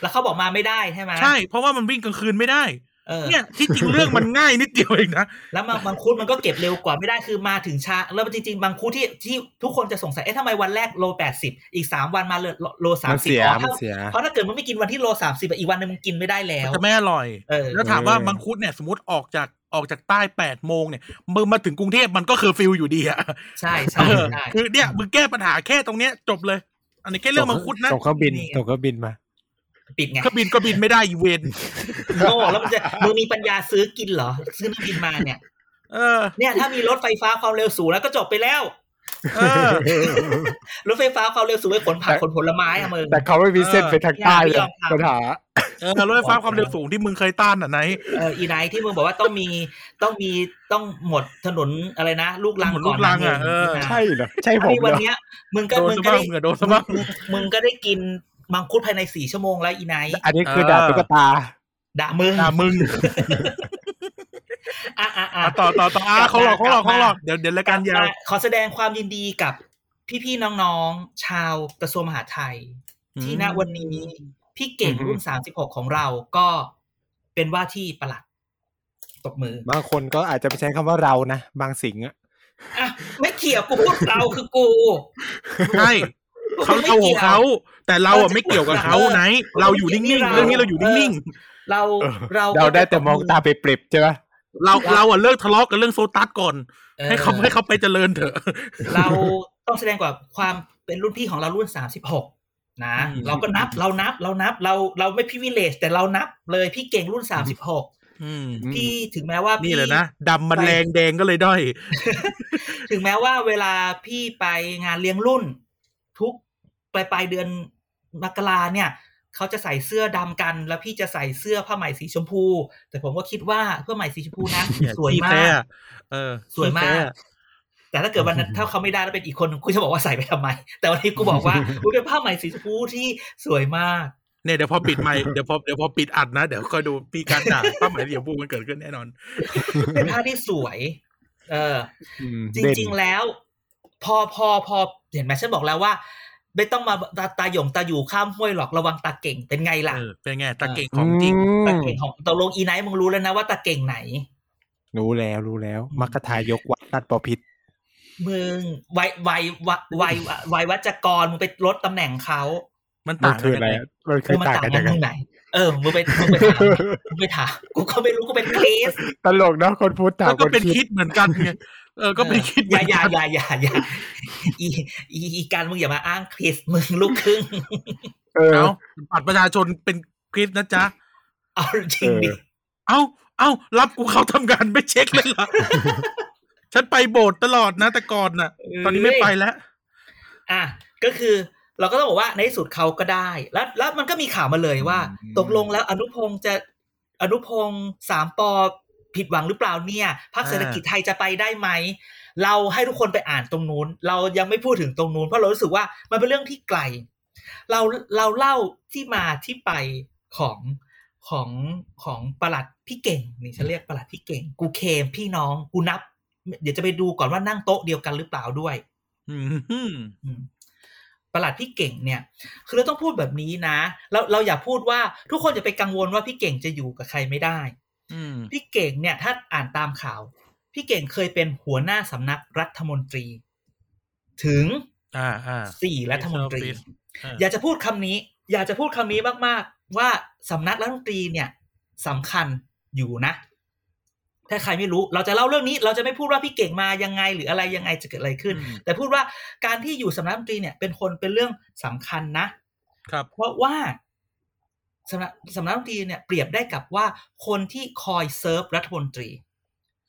แล้วเขาบอกมาไม่ได้ใช่ไหมใช่ เพราะว่ามันวิ่งกลางคืนไม่ได้ เออเนี่ยที่จริงเรื่องมันง่ายนิดเดียวเองนะแล้วมังมังคุดมันก็เก็บเร็วกว่าไม่ได้คือมาถึงช้าแล้วจริงๆบางคุดที่ที่ทุกคนจะสงสัยเอ๊ะทำไมวันแรกโลแปดสิบอีกสามวันมาเลยโลสามัมนสิบเสียอ๋อมันถ้าเสียเพราะถ้าเกิดมึงไม่กินวันที่โลสามสิบอีกวันหนึงมึงกินไม่ได้แล้วจะไม่อร่อยเออแล้วถามว่าเออมังคุดเนี่ยสมมติออกจากออกจากใต้แปดโมงเนี่ยมึงมาถึงกรุงเทพมันก็คือฟิลอยู่ดีอะใช่เอใช่อใช่คือเนี่ยมึงแก้ปัญหาแค่ตรงเนี้ยจบเลย อันนี้แค่เรื่องมังคุดนะส่งเครื่องบินนี่ส่งเครื่องบินมา ปิดไงเครื่องบินก็บินไม่ได้อีเวรโง่แล้วมึงจะมึงมีปัญญาซื้อกินเหรอ ซื้อเครื่องบินมาเนี่ย เออ เนี่ยถ้ามีรถไฟฟ้าความเร็วสูงแล้วก็จบไปแล้วเออรถไฟฟ้าความเร็วสูงไปขนผักขนผลไม้อะมึงแต่เขาไม่มีเส้นเออไปทางใต้เลยไม่ยอมทำปัญหาเออรถไฟฟ้าความเร็วสูงที่มึงเคยต้านอะไหนเอออีไนท์ที่มึงบอกว่าต้องมีต้องมีต้องหมดถนนอะไรนะลูกลังหมดก่ลูอนกรังนอะเออนะใช่เหรอใช่ผถ้ามมีเหวันรอเนี้ยมึงก็โดนมึงซะก็บ้างได้มึงอะโดนซะบ้างมึงมึงก็ได้กิน มังคุดภายในสี่ชั่วโมงแล้วอีไนท์อันนี้คือเออด่าตุ๊กตาด่ามึงอะมึงอะอะอะอะต่อต่อต่ออะเขาหลอกเขาหลอกเขาหลอกเดี๋ยวเดี๋ยวรายการยาวขอแสดงความยินดีกับพี่ๆน้องๆ ชาวกระทรวงมหาดไทย ที่ณวันนี้พี่เก่งอือฮึรุ่นสามสิบหกของเราก็เป็นว่าที่ประหลัดตบมือ บางคนก็อาจจะไปใช้คำว่าเรานะ บางสิงห์อะอะไม่เกี่ยวกูพูดเราคือกูใช่ เขาเอาของเขา แต่เราอะไม่เกี่ยวกับเขาไหน เราอยู่นิ่งๆเรื่องนี้เราอยู่นิ่งเราเราเราได้แต่มองตาไปปริบๆใช่ไหมๆเราเราอะเลิกทะเลาะกันเรื่องโซตัสก่อนออให้เขาให้เขาไปเจริญเถอะ เราต้องแสดงกว่าความเป็นรุ่นพี่ของเรารุ่นสามสิบหกนะอืมเราก็นับเรานับเรานับเราเราไม่พิวิเลสแต่เรานับเลยพี่เก่งรุ่นสามสิบหกอืมพี่ถึงแม้ว่านี่พี่แหละนะดำมันแรงแดงก็เลยด้อย ถึงแม้ว่าเวลาพี่ไปงานเลี้ยงรุ่น ทุก ปลายปลายเดือนมกราเนี่ยเขาจะใส่เสื้อดำกัน แล้วพี่จะใส่เสื้อผ้าไหมสีชมพู แต่ผมก็คิดว่าเสื้อไหมสีชมพูนะเนี่ยสวยขี้มาแท้กอะเออ สวยมากขี้แท้อะแต่ถ้าเกิดวันนั้นถ้าเขาไม่ได้แล้วเป็นอีกคนหนึ่งกูจะบอกว่าใส่ไปทำไม แต่วันนี้กูบอกว่ากูเป็นผ้าไหมสีชมพูที่สวยมากเนี่ยเดี๋ยวพอปิดไมค์เดี๋ยวพอเดี๋ยวพอปิดอัดนะเดี๋ยวคอยดูปีการด่าป้าหมายเดี๋ยวพูมันเกิดขึ้นแน่นอนเป็นผ้าที่สวย เอออืมจเด่นริง ๆแล้ว พอพอพอเห็นไหมฉันบอกแล้วว่า ไม่ต้องมาตาตาหยงตาอยู่ข้ามห้วยหรอกระวังตาเก่งเป็นไงล่ะเออเป็นไงตาเก่งของจริงตาเก่งของตกลงอีไนท์มึงรู้แล้วนะว่าตาเก่งไหน รู้แล้วรู้แล้วมัคคทายกวัดตัดปอพิษมึงวัยวัยวัยวัยวัยวัจกรมึงไปลดตำแหน่งเขามันมันต่างคือกัอะไรนยังไงอะมันเอคืออมันต่างต่างกันกัยันงไงตรงไหนเออมึงไปมึงไปถามมึงไปถามกูก็ไม่รู้กูเป็นคริสตลกเนาะคนพูดต่างแล้วก็คนเป็นคิคิดดเหมือนกันไง เออก็เป็นคิดเหอมืย่าอนอย่ากันอย่าอย่าอย่าอีอีอีการมึงอย่ามาอ้างคริสมึงลูกครึ่งเออเอาบัตรประชาชนเป็นคริสนะจ๊ะเอาจริงดิเออเอาเอารับกูเขาทำงานไม่เช็คเลยเหรอฉันไปโบสถ์ตลอดนะแต่ก่อนน่ะ ตอนนี้ไม่ไปแล้ว อะก็คือเราก็ต้องบอกว่าในที่สุดเขาก็ได้ แล้วแล้วมันก็มีข่าวมาเลยว่าอืมตกลงแล้วอนุพงศ์จะอนุพงศ์สามปอ ผิดหวังหรือเปล่าเนี่ยพรรคเศรษฐกิจไทยจะไปได้ไหมเราให้ทุกคนไปอ่านตรงนู้น เรายังไม่พูดถึงตรงนู้นเพราะเรารู้สึกว่ามันเป็นเรื่องที่ไกล เราเราเล่าที่มาที่ไปของของของประหลัดพี่เก่งนี่ฉันเรียกประหลัดพี่เก่ง กูเคมพี่น้องกูนับ เดี๋ยวจะไปดูก่อนว่านั่งโต๊ะเดียวกันหรือเปล่าด้วยอืมอืมประหลัดพี่เก่งเนี่ย คือเราต้องพูดแบบนี้นะเราเราอย่าพูดว่าทุกคนจะไปกังวลว่าพี่เก่งจะอยู่กับใครไม่ได้อืม พี่เก่งเนี่ย ถ้าอ่านตามข่าว พี่เก่งเคยเป็นหัวหน้าสำนักรัฐมนตรี ถึงอ่าอ่าสี่รัฐมนตรีอ่าอยากจะพูดคำนี้ อยากจะพูดคำนี้มาก ๆ ว่าสำนักรัฐมนตรีเนี่ยสำคัญอยู่นะ ถ้าใครไม่รู้ เราจะเล่าเรื่องนี้ เราจะไม่พูดว่าพี่เก่งมายังไง หรืออะไรยังไงจะเกิดอะไรขึ้น แต่พูดว่าการที่อยู่สำนักรัฐมนตรีเนี่ย เป็นคนเป็นเรื่องสำคัญนะ ครับ เพราะว่า สำนักสำนักรัฐมนตรีเนี่ยเปรียบได้กับว่าคนที่คอยเซิร์ฟรัฐมนตรี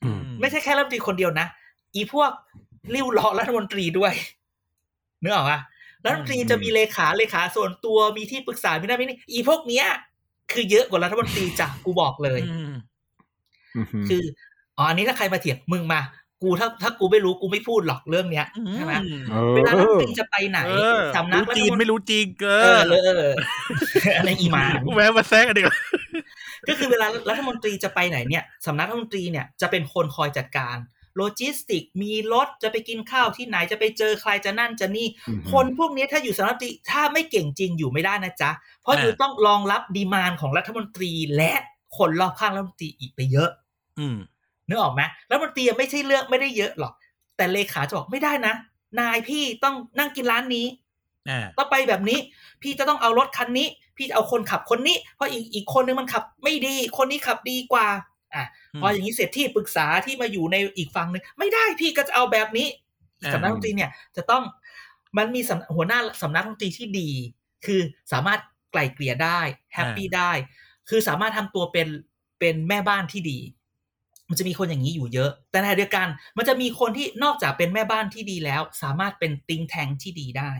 อืมไม่ใช่แค่รัฐมนตรีคนเดียวนะ อีพวกริ้วล้อรัฐมนตรีด้วยนึกออกปะรัฐมนตรีจะมีเลขาเลขาส่วนตัวมีที่ปรึกษาไม่ได้ไม่นี่อีพวกเนี้ย คือเยอะกว่ารัฐมนตรีจ้ะกูบอกเลยอืมคืออ๋ออันนี้ถ้าใครมาเถียงมึงมา กูถ้าถ้ากูไม่รู้กูไม่พูดหรอกเรื่องเนี้ยใช่ไหมเออเวลารัฐมนตรีจะไปไหนเออสำนักรู้รัฐจีนมนตไม่รีรู้จริงเอเอออเลยเอออะไรอีหมาแวะมาแซกกันดีกว่าก็คือเวลารัฐมนตรีจะไปไหนเนี่ยสำนักรัฐมนตรีเนี่ยจะเป็นคนคอยจัดการโลจิสติก มีรถจะไปกินข้าวที่ไหนจะไปเจอใครจะนั่นจะนี่อืมคนพวกนี้ถ้าอยู่สำนักรัฐมนตรีถ้าไม่เก่งจริงอยู่ไม่ได้นะจ๊ะ เพราะอ่าอยู่ต้องรองรับ demand ของรัฐมนตรีและคนรอบข้างรัฐมนตรีอีกไปเยอะ อืม นึกออกไหมรัฐมนตรีไม่ใช่เรื่องไม่ได้เยอะหรอก แต่เลขาจะบอกไม่ได้นะ นายพี่ต้องนั่งกินร้านนี้อ่าต้องไปแบบนี้ พี่จะต้องเอารถคันนี้ พี่จะเอาคนขับคนนี้ เพราะอีกอีกคนนึงมันขับไม่ดี คนนี้ขับดีกว่า อะอืมพออย่างนี้เสร็จที่ปรึกษาที่มาอยู่ในอีกฝั่งหนึ่งไม่ได้พี่ก็จะเอาแบบนี้อ่าสำนักรัฐมนตรีเนี่ย จะต้องมันมีสำหัวหน้าสำนักรัฐมนตรีที่ดี คือสามารถไกล่เกลี่ยได้ happy ได้ คือสามารถทำตัวเป็นเป็นแม่บ้านที่ดี มันจะมีคนอย่างนี้อยู่เยอะ แต่ในขณะเดียวกัน มันจะมีคนที่นอกจากเป็นแม่บ้านที่ดีแล้ว สามารถเป็น think tank ที่ดีได้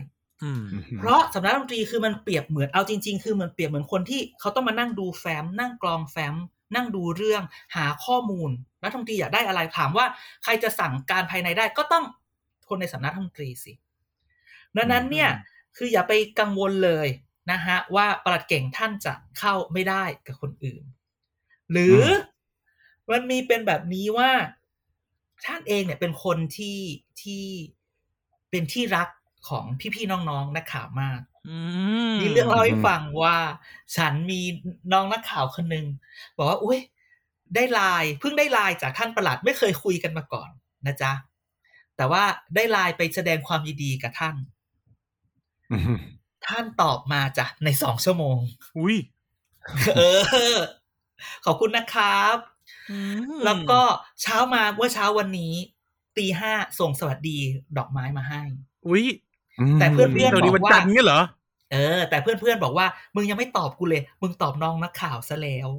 อืมเพราะสำนักดนตรีคือมันเปรียบเหมือนเอาจริง ๆ คือมันเปรียบเหมือนคนที่เขาต้องมานั่งดูแฟ้มนั่งกรองแฟ้มนั่งดูเรื่องหาข้อมูลรัฐมนตรีอยากได้อะไรถามว่า ใครจะสั่งการภายในได้ก็ต้องคนในสำนักรัฐมนตรีสิดังนั้นเนี่ยคืออย่าไปกังวลเลยนะฮะว่าประหลัดเก่งท่านจะเข้าไม่ได้กับคนอื่น หรืออ มันมีเป็นแบบนี้ว่าท่านเองเนี่ยเป็นคนที่ที่เป็นที่รักของพี่ๆน้องๆนักข่าวมากอืมมีเรื่องเล่าให้ฟังว่า ฉันมีน้องนักข่าวคนหนึ่งบอกว่าอุ้ยได้ไลน์เพิ่งได้ไลน์จากท่านประหลัดไม่เคยคุยกันมาก่อนนะจ๊ะแต่ว่าได้ไลน์ไปแสดงความยินดีกับท่านอืมท่านตอบมาจ้ะในสองชั่วโมง อุ้ยเออ ขอบคุณนะครับอืม แล้วก็เช้ามาเมื่อเช้าวันนี้ตีห้าส่งสวัสดีดอกไม้มาให้ อุ้ยแต่เพื่อนๆสวัสดีวันจันทร์เงี้ยเหรอเออ แต่เพื่อนๆบอกว่า มึงยังไม่ตอบกูเลย มึงตอบน้องนักข่าวซะแล้ว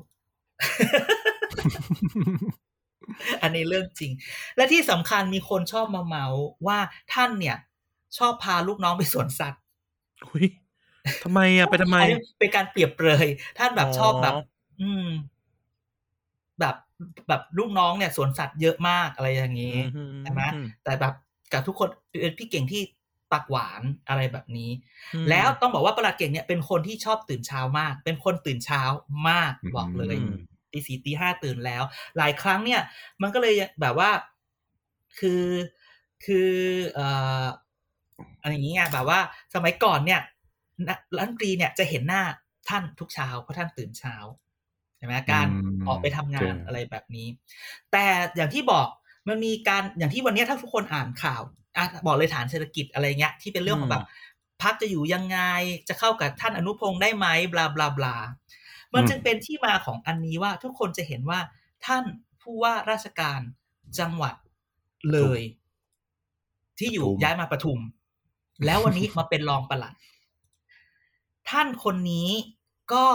อันนี้เรื่องจริง และที่สำคัญมีคนชอบมาเมาส์ว่าท่านเนี่ย ชอบพาลูกน้องไปสวนสัตว์อุ้ยทำไมอะไปทำไมอันนี้เป็นการเปรียบเปรยท่านแบบชอบแบบอ๋ออืม แบบ แบบลูกน้องเนี่ยสวนสัตว์เยอะมากอะไรอย่างนี้ใช่ไหมแต่แบบกับทุกคนเป็นพี่เก่งที่ปากหวานอะไรแบบนี้อืมแล้วต้องบอกว่าประหลัดเก่งเนี่ยเป็นคนที่ชอบตื่นเช้ามาก เป็นคนตื่นเช้ามากบอกเลยอืมตีสี่ตีห้าตื่นแล้ว หลายครั้งเนี่ย มันก็เลยแบบว่าคือคือเอ่ออะไรอย่างเงี้ยแบบว่าสมัยก่อนเนี่ยนะรัฐมนตรีเนี่ยจะเห็นหน้าท่านทุกเช้าเพราะท่านตื่นเช้า ใช่ไหมการอืมออกไปทำงานโอเคอะไรแบบนี้ แต่อย่างที่บอกมันมีการอย่างที่วันเนี้ยถ้าทุกคนอ่านข่าวอะบอกเลยฐานเศรษฐกิจอะไรเงี้ยที่เป็นเรื่องของแบบพักจะอยู่ยังไงจะเข้ากับท่านอนุพงศ์ได้ไหมบลาบลาบลามันจึงเป็นที่มาของอันนี้ว่าทุกคนจะเห็นว่าท่านผู้ว่าราชการจังหวัดเลย ที่อยู่ปทุมย้ายมาปทุม แล้ววันนี้มาเป็นรองปลัด ท่านคนนี้ก็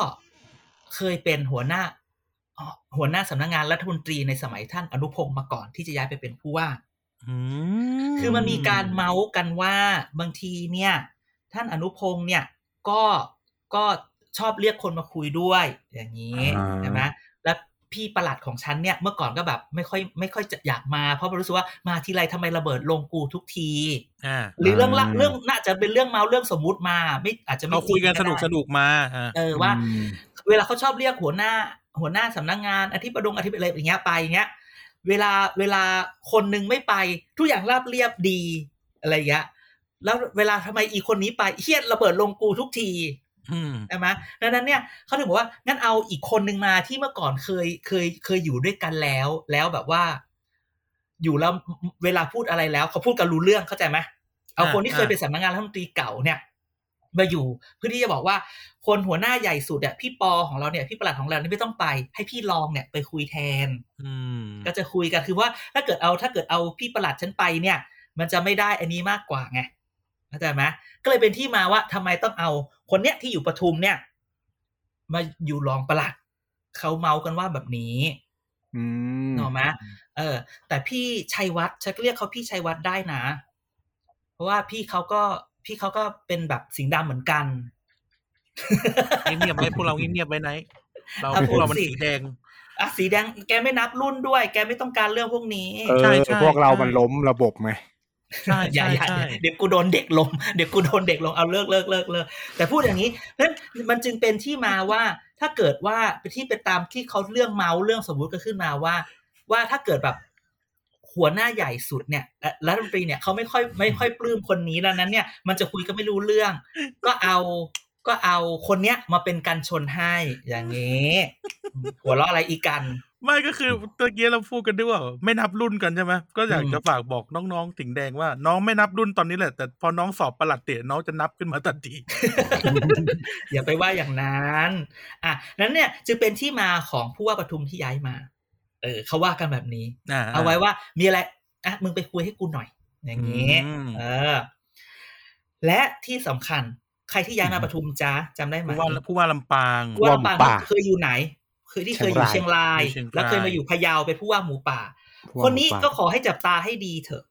เคยเป็นหัวหน้าอ๋อหัวหน้าสำนักงานรัฐมนตรีในสมัยท่านอนุพงศ์มาก่อนที่จะย้ายไปเป็นผู้ว่าอืมคือมันมีการเมาส์กันว่าบางทีเนี่ย ท่านอนุพงศ์เนี่ยก็ก็ชอบเรียกคนมาคุยด้วย อย่างนี้อ่าใช่ไหมแล้วพี่ประหลัดของฉันเนี่ยเมื่อก่อนก็แบบไม่ค่อยไม่ค่อยจะอยากมา เพราะรู้สึกว่ามาทีไรทำไมระเบิดลงกูทุกทีอ่าหรือเรื่องละอ่าเรื่องน่าจะเป็นเรื่องเมาเรื่องสมมุติมา ไม่อาจจะไม่เขาคุยกันจสริงนุกสนุกมาอ่าเออว่าอืม เวลาเขาชอบเรียกหัวหน้า หัวหน้าสำนักงานอธิบดงอธิบดีอะไรอย่างเงี้ยไปอย่างเงี้ย เวลาเวลาคนหนึงไม่ไปทุกอย่างราบเรียบดีอะไรอย่างเงี้ยแล้วเวลาทำไมอีกคนนี้ไปเฮียระเบิดลงกูทุกทีอืมใช่ไหมดังนั้นเนี่ยเขาถึงบอกว่างั้นเอาอีกคนหนึ่งมาที่เมื่อก่อนเคยเคยเคยอยู่ด้วยกันแล้ว แล้วแบบว่า อยู่แล้วเวลาพูดอะไรแล้ว เขาพูดกันรู้เรื่องเข้าใจไหมเอาคนที่เคยเป็นสำนักงานรัฐมนตรีเก่าเนี่ย มาอยู่ เพื่อที่จะบอกว่าคนหัวหน้าใหญ่สุดอะพี่ปอของเราเนี่ยพี่ประหลัดของเราเนี่ยไม่ต้องไป ให้พี่รองเนี่ยไปคุยแทนอืมก็จะคุยกันคือว่าถ้าเกิดเอาถ้าเกิดเอาพี่ประหลัดฉันไปเนี่ย มันจะไม่ได้อันนี้มากกว่าไงเข้าใจไหมก็เลยเป็นที่มาว่าทำไมต้องเอาคนเนี้ยที่อยู่ปทุมเนี่ย มาอยู่รองประหลัดเขาเมากันว่าแบบนี้อืมเนกอะไหมเออ แต่พี่ชัยวัฒน์ฉันก็เรียกเขาพี่ชัยวัฒน์ได้นะ เพราะว่าพี่เขาก็ พี่เขาก็เป็นแบบสิงห์ดำเหมือนกันเงียบๆไว้พวกเราเงียบๆไว้ไหนเราอะพวกเรามันพูดสิสีแดงอะสีแดงแกไม่นับรุ่นด้วย แกไม่ต้องการเรื่องพวกนี้เอใช่อใช่พวกเราใช่มันล้มระบบไงใช่อย่าใช่อย่าใช่เดี๋ยวกูโดนเด็กลงเดี๋ยวกูโดนเด็กลงเอาเลิกเลิกเลิกเลิกแต่พูดอย่างนี้นั้นมันจึงเป็นที่มาว่า ถ้าเกิดว่าที่เป็นตามที่เขาเรื่องเมาส์เรื่องสมมุติก็ขึ้นมาว่า ว่าถ้าเกิดแบบ หัวหน้าใหญ่สุดเนี่ยเอ่อรัฐมนตรีเนี่ยเขาไม่ค่อยไม่ค่อยปลื้มคนนี้แล้วนั้นเนี่ยมันจะคุยก็ไม่รู้เรื่อง ก็เอาก็เอาคนเนี้ยมาเป็นกันชนให้อย่างนี้หัวเราะอะไรอีกกัน ไม่ก็คือตะกี้เราพูดกันด้วยว่าไม่นับรุ่นกันใช่ไหมก็อยากอืมจะฝากบอกน้องๆสิงห์แดงว่า น้องไม่นับรุ่นตอนนี้แหละ แต่พอน้องสอบประหลัดเตะน้องจะนับขึ้นมาทันทีอย่าไปว่าอย่างนั้น อะนั้นเนี่ยจึงเป็นที่มาของผู้ว่าปทุมที่ย้ายมา เออเขาว่ากันแบบนี้อ่าเอาไว้ว่ามีอะไรอะมึงไปคุยให้กูหน่อย อย่างนี้อืมเออ และที่สำคัญ ใครที่ย้ายมาปทุมจ้าจำได้ไหมผู้ว่าผู้ว่าลำปางผู้ว่าลำปางหมูป่าเคยอยู่ไหนเคยที่เคยอยู่เชีเชียยงงรารายยเชียงราย แล้วเคยมาอยู่พะเยาเป็นผู้ว่าหมูป่าผู้ว่าคนนี้หมูป่าก็ขอให้จับตาให้ดีเถอะ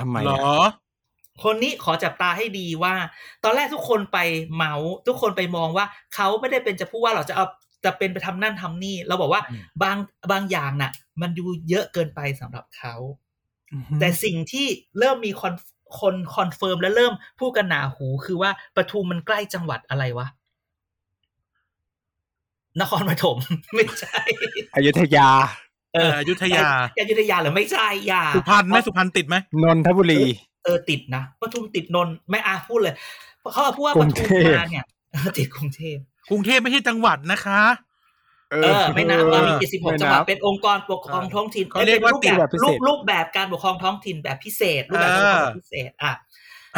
ทำไมเหรอะอคนนี้ขอจับตาให้ดีว่า ตอนแรกทุกคนไปเมาส์ทุกคนไปมองว่าเขาไม่ได้เป็นจะพูดว่าเราจะเอา จะเป็นไปทำนั่นทำนี่ เราบอกว่าอืมบางบางอย่างน่ะ มันดูเยอะเกินไปสำหรับเขาอือฮึแต่สิ่งที่เริ่มมีคอนคนคอนเฟิร์มและเริ่มพูดกันหนาหูคือว่าปทุมมันใกล้จังหวัดอะไรวะนครปฐมไม่ใช่อยุธยา เอเออออยุธยาอยุธยาหรือไม่ใช่ยาสุพรรณไหมสุพรรณติดไหมนนทบุรี เออติดนะปทุมติดนนท์ไม่อาพูดเลยเขาเอาพูดว่ากรุปงทุเทมพมาเนี่ยเออติดกรุงเทพ กรุงเทพไม่ใช่จังหวัดนะคะ เอเออไม่นับเรามีไม่76จังหวัดเป็นองค์กรปกครองท้องถิ่นเขาเรียกว่าเป็นรูปแบบติดแบบพิเศษรูปรูปแบบการปกครองท้องถิ่นแบบพิเศษ รูปแบบการปกครองแบบพิเศษอะ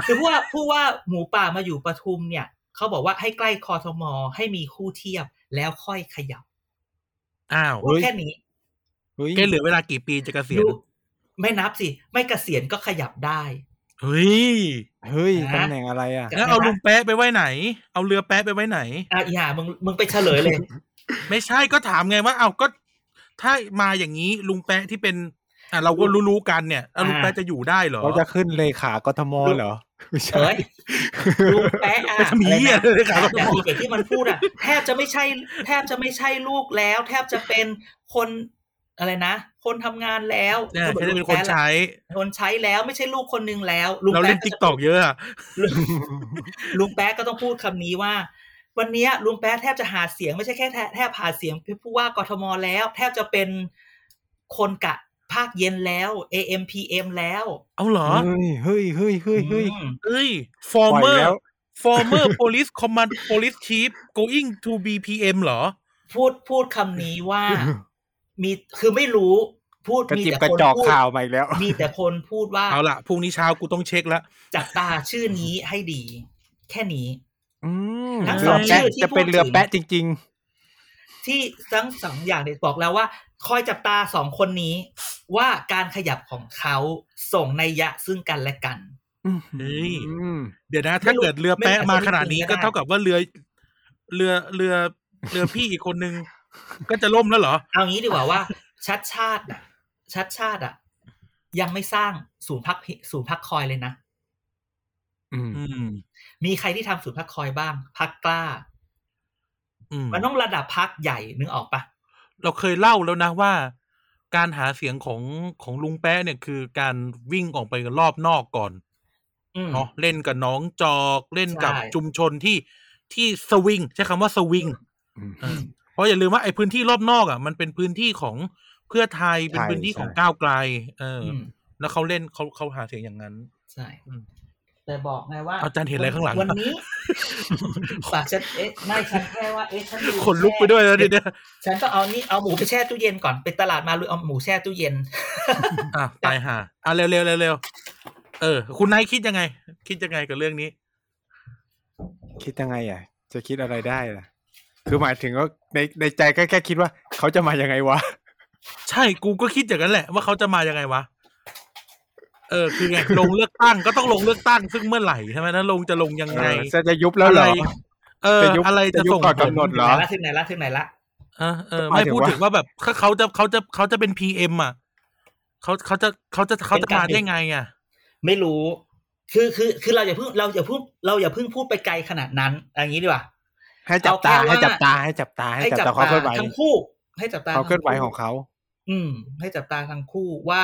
คือผู้ว่าผู้ว่าหมูป่ามาอยู่ปทุมเนี่ยเขาบอกว่าให้ใกล้คอทมให้มีคู่เทียบแล้วค่อยขยับ อ้าวพูดแค่นี้เฮ้ยแกเหลือเวลากี่ปีจะเกษียณดูไม่นับสิ ไม่เกษียณก็ขยับได้เฮ้ย เฮ้ยนะตำแหน่งอะไรอะจะงั้นเอาลุงแป๊ะไปไว้ไหน เอาเรือแป๊ะไปไว้ไหนอะอีห่ามึงมึงไปเฉลยเลย ไม่ใช่ก็ถามไงว่า เอาก็ถ้ามาอย่างนี้ลุงแป๊ะที่เป็น อะเราก็รู้ๆกันเนี่ยแล้วลุงแป๊ะจะอยู่ได้เหรอเขาจะขึ้นเลขากทมเหรอไม่ใช่เอ้ยลุงแป๊ะอะไปทำเหี้ยอะไรนะเลยครับอย่างที่เด็กที่มันพูดอะแทบจะไม่ใช่ แทบจะไม่ใช่ลูกแล้ว แทบจะเป็นคน อะไรนะ คนทำงานแล้วเนี่ยแค่จะเป็นคนใช้ คนใช้แล้วไม่ใช่ลูกคนนึงแล้วลุงเราเล่นแป๊ะติ๊กตอกเยอะอะลุงแป๊ะก็ต้องพูดคำนี้ว่า วันเนี้ยลุงแป๊ะแทบจะหาเสียงไม่ใช่แค่แทแทบหาเสียงผู้ว่ากทมแล้ว แทบจะเป็นคนกะภาคเย็นแล้ว AM PM แล้ว เอาเหรอ เฮ้ยเฮ้ยเฮ้ยเฮ้ยเฮ้ยอืมเอ้ยปล่อย former แล้ว former police command police chief going to be PM เหรอ พูดพูดคำนี้ว่า มีคือไม่รู้พูดกระมีจิบแต่กระคนจอกพูดข่าวมาอีกแล้ว มีแต่คนพูดว่าเอาละพรุ่งนี้เช้ากูต้องเช็คแล้วจับตาชื่อนี้ให้ดี แค่นี้อืมทั้งเรือสองแปะชื่อที่จะเป็นพูดถึงเรือแปะจริงที่ทั้งสองอย่างเนี่ยบอกแล้วว่า คอยจับตาสองคนนี้ ว่าการขยับของเขาส่งในยยะซึ่งกันและกันๆอืมเฮ้ยอืมเดี๋ยวนะถ้าเกิดเรือแปะไม่มาอาจจะขนาดนี้ไม่จริงก็ก็ได้เท่ากับว่าเรือ เรือเรือเรือพี่อีกคนนึง ก็จะล่มแล้วเหรอ เอางี้ดีกว่าว่า ชัดชาติอะชัดชาติอะยังไม่สร้างศูนย์พักศูนย์พักคอยเลยนะอืมอืมมีใครที่ทำศูนย์พักคอยบ้างพักกล้าอืมมันต้องระดับพักใหญ่นึกออกปะเราเคยเล่าแล้วนะว่า การหาเสียงของของลุงแป๊ะเนี่ยคือการวิ่งออกไปรอบนอกก่อนอืมเนาะเล่นกับน้องจอกเล่นกับใช่ชุมชนที่ที่สวิงใช้คำว่าสวิงอืม เออเพราะอย่าลืมว่าไอ้พื้นที่รอบนอกอะมันเป็นพื้นที่ของเพื่อไทยเป็นใช่พื้นที่ของใช่ก้าวไกล เออออืมแล้วเขาเล่นเขาเขาหาเสียงอย่างนั้นใช่อืมแต่บอกไงว่าเอาจารย์เห็นอะไรข้างหลังวันนี้ฝากฉันเอ๊ะไม่ฉันแค่ว่าเอ๊ะฉันลืมขนลุกไปด้วยแล้วเนี่ยฉันก็เอานี่เอาหมูไปแช่ตู้เย็นก่อนไปตลาดมาเลยเอาหมูแช่ตู้เย็นอะตายห่าอะเร็วเร็วเร็วเร็วเออ คุณนายคิดยังไง คิดยังไงกับเรื่องนี้ คิดยังไงอะ จะคิดอะไรได้ล่ะ คือหมายถึงว่าในในใจก็แค่คิดว่า เขาจะมายังไงวะ ใช่กูก็คิดอย่างนั้นแหละ ว่าเขาจะมายังไงวะ เออ คือไงลงเลือกตั้งก็ต้องลงเลือกตั้งซึ่งเมื่อไหร่ใช่ไหมถ้าลงจะลงยังไงเออจะจะยุบแล้วเหรออะไรเออจะยุบอะไรจะจะยุบส่งก่อนผลกำหนดเหรอถึงไหนละถึงไหนละเออเออหมายไม่ถึงพูดว่าถึงว่าแบบเขาเขาจะเขาจะเขาจะเป็น PM อะเขาเขาจะเขาจะเขาจะมาได้ไงอะ ไม่รู้ คือคือคือเราอย่าเพิ่งเราอย่าเพิ่งเราอย่าเพิ่งพูดไปไกลขนาดนั้นอย่างนี้ดีกว่า ให้จับตาเอาแค่ว่าให้จับตาให้จับตาให้จับตาความเคลื่อนไหวทั้งคู่ ให้จับตาความเคลื่อนไหวทั้ของเขาอืม ให้จับตาทั้งคู่ว่า